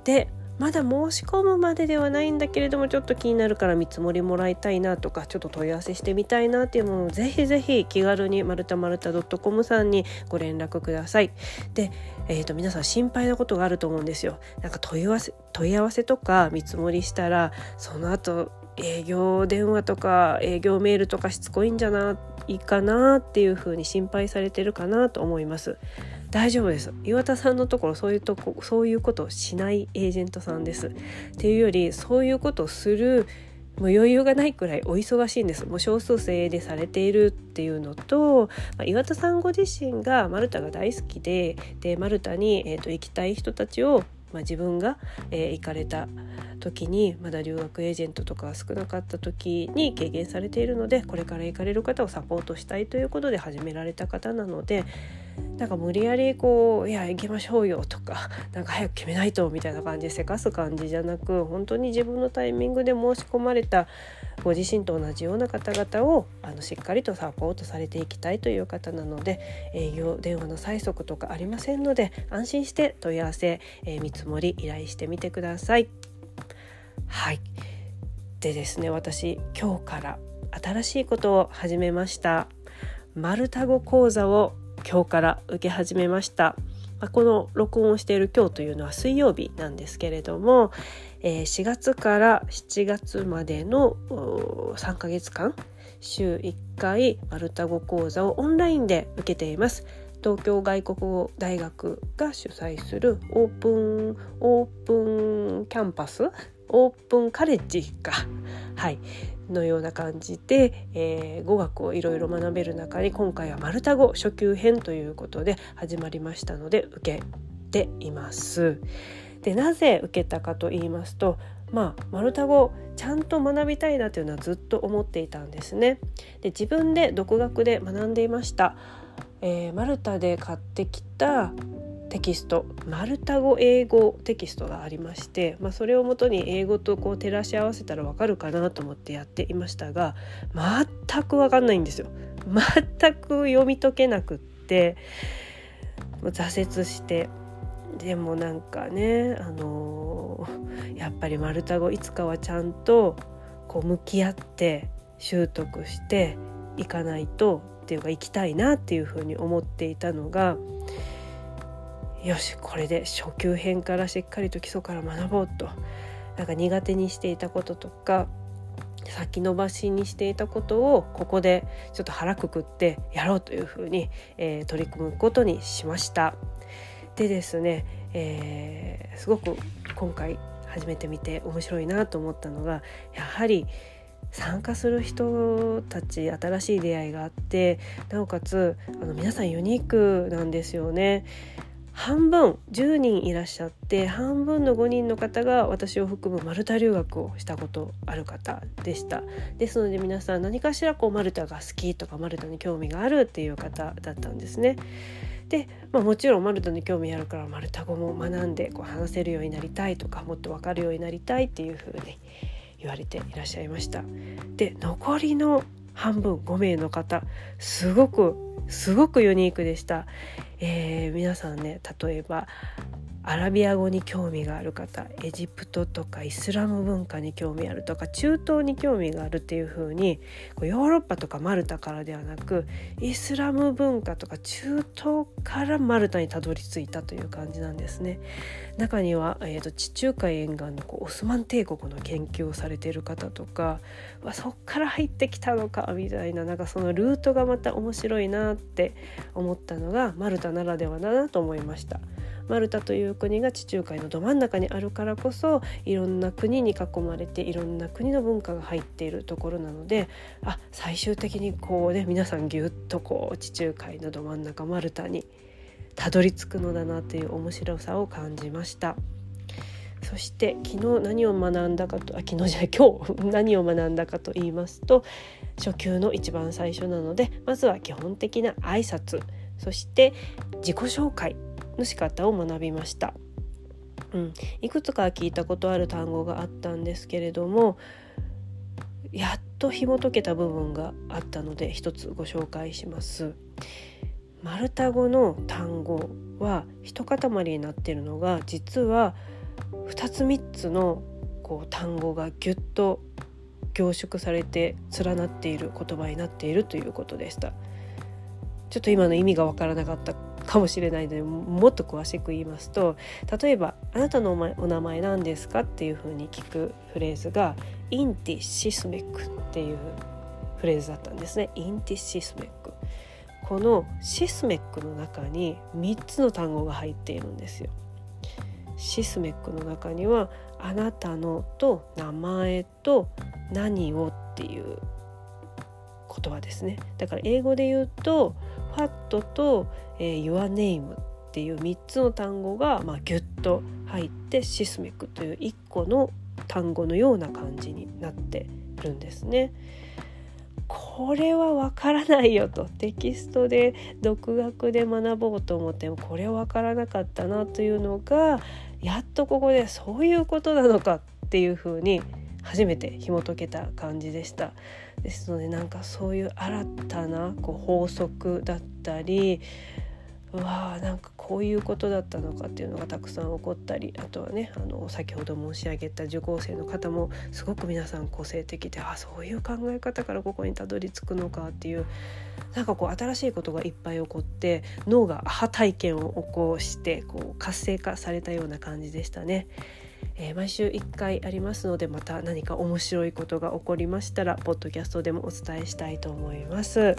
S1: でまだ申し込むまでではないんだけれどもちょっと気になるから見積もりもらいたいなとかちょっと問い合わせしてみたいなっていうものをぜひぜひ気軽にまるたまるた .com さんにご連絡ください。で、えー、と皆さん心配なことがあると思うんですよ。なんか問い合わせ問い合わせとか見積もりしたらその後営業電話とか営業メールとかしつこいんじゃないかなっていうふうに心配されてるかなと思います。大丈夫です。岩田さんのところそういうとこそういうことをしないエージェントさんです。っていうよりそういうことをするもう余裕がないくらいお忙しいんです。もう少数制でされているっていうのと、まあ、岩田さんご自身がマルタが大好きででマルタに、えーと、行きたい人たちを、まあ、自分が、えー、行かれた時にまだ留学エージェントとかが少なかった時に軽減されているのでこれから行かれる方をサポートしたいということで始められた方なのでなんか無理やりこう「いや行きましょうよ」とか「なんか早く決めないと」みたいな感じでせかす感じじゃなく本当に自分のタイミングで申し込まれたご自身と同じような方々をあのしっかりとサポートされていきたいという方なので営業電話の催促とかありませんので安心して問い合わせ、えー、見積もり依頼してみてください。はいでですね私今日から新しいことを始めました。マルタ語講座を今日から受け始めました。まこの録音をしている今日というのは水曜日なんですけれども、え、4月から7月までの3ヶ月間週1回マルタ語講座をオンラインで受けています。東京外国語大学が主催するオープンオープンキャンパス？オープンカレッジかはいのような感じで、えー、語学をいろいろ学べる中に今回はマルタ語初級編ということで始まりましたので受けています。でなぜ受けたかと言いますとまあ、マルタ語ちゃんと学びたいなというのはずっと思っていたんですね。で自分で独学で学んでいました。えー、マルタで買ってきたテキストマルタ語英語テキストがありまして、まあ、それをもとに英語とこう照らし合わせたらわかるかなと思ってやっていましたが全くわかんないんですよ。全く読み解けなくって挫折してでもなんかねあのー、やっぱりマルタ語いつかはちゃんとこう向き合って習得していかないとっていうか行きたいなっていうふうに思っていたのがよしこれで初級編からしっかりと基礎から学ぼうとなんか苦手にしていたこととか先延ばしにしていたことをここでちょっと腹くくってやろうというふうに、えー、取り組むことにしました。でですね、えー、すごく今回初めて見て面白いなと思ったのがやはり参加する人たち新しい出会いがあってなおかつあの皆さんユニークなんですよね。半分10人いらっしゃって半分の5人の方が私を含むマルタ留学をしたことある方でしたですので皆さん何かしらこうマルタが好きとかマルタに興味があるっていう方だったんですね。で、まあ、もちろんマルタに興味あるからマルタ語も学んでこう話せるようになりたいとかもっと分かるようになりたいっていうふうに言われていらっしゃいました。で残りの半分5名の方すごくすごくユニークでした。えー、皆さんね例えばアラビア語に興味がある方エジプトとかイスラム文化に興味あるとか中東に興味があるっていう風にこにヨーロッパとかマルタからではなくイスラム文化とか中東からマルタにたどり着いたという感じなんですね。中には、えーと、地中海沿岸のこうオスマン帝国の研究をされている方とかわそっから入ってきたのかみたいななんかそのルートがまた面白いなって思ったのがマルタならではだなと思いました。マルタという国が地中海のど真ん中にあるからこそいろんな国に囲まれていろんな国の文化が入っているところなのであ最終的にこうね皆さんぎゅっとこう地中海のど真ん中マルタにたどり着くのだなという面白さを感じました。そして昨日何を学んだかとあ昨日じゃない 今日何を学んだかと言いますと初級の一番最初なのでまずは基本的な挨拶そして自己紹介の仕方を学びました。うん、いくつか聞いたことある単語があったんですけれどもやっと紐解けた部分があったので一つご紹介します。マルタ語の単語は一塊になっているのが実は2つ3つのこう単語がぎゅっと凝縮されて連なっている言葉になっているということでした。ちょっと今の意味がわからなかったかもしれないのでもっと詳しく言いますと例えば「あなたのお名前何ですか?」っていうふうに聞くフレーズが「インティシスメック」っていうフレーズだったんですね。インティシスメックこのシスメックの中に3つの単語が入っているんですよ。シスメックの中には「あなたの」と「名前」と「何を」っていう言葉ですねだから英語で言うと「ファット」と「えー、Your Name」っていう3つの単語が、まあ、ギュッと入ってシスメックという1個の単語のような感じになってるんですね。これはわからないよとテキストで独学で学ぼうと思ってもこれはわからなかったなというのがやっとここでそういうことなのかっていうふうに初めて紐解けた感じでした。ですのでなんかそういう新たなこう法則だったりうわーなんかこういうことだったのかっていうのがたくさん起こったりあとはねあの先ほど申し上げた受講生の方もすごく皆さん個性的であそういう考え方からここにたどり着くのかっていうなんかこう新しいことがいっぱい起こって脳がアハ体験を起こしてこう活性化されたような感じでしたね。えー、毎週1回ありますのでまた何か面白いことが起こりましたらポッドキャストでもお伝えしたいと思います。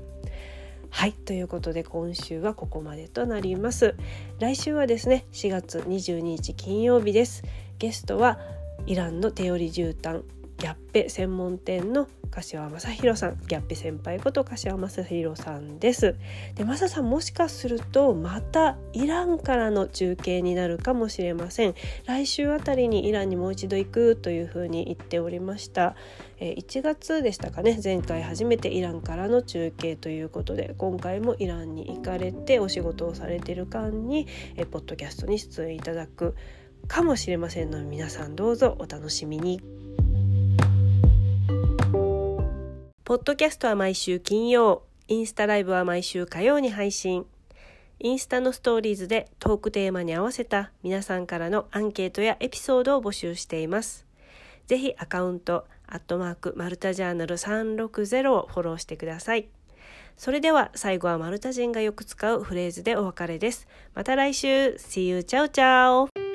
S1: はいということで今週はここまでとなります来週はですね4月22日金曜日ですゲストはイランの手織り絨毯ギャッペ専門店の柏正弘さん。ギャッペ先輩こと柏正弘さんです。でマサさんもしかするとまたイランからの中継になるかもしれません。来週あたりにイランにもう一度行くというふうに言っておりました。1月でしたかね。前回初めてイランからの中継ということで今回もイランに行かれてお仕事をされている間にポッドキャストに出演いただくかもしれませんので皆さんどうぞお楽しみに。ポッドキャストは毎週金曜、インスタライブは毎週火曜に配信。インスタのストーリーズでトークテーマに合わせた皆さんからのアンケートやエピソードを募集しています。ぜひアカウント、アットマーク、マルタジャーナル360をフォローしてください。それでは最後はマルタ人がよく使うフレーズでお別れです。また来週 !See you! チャオチャオ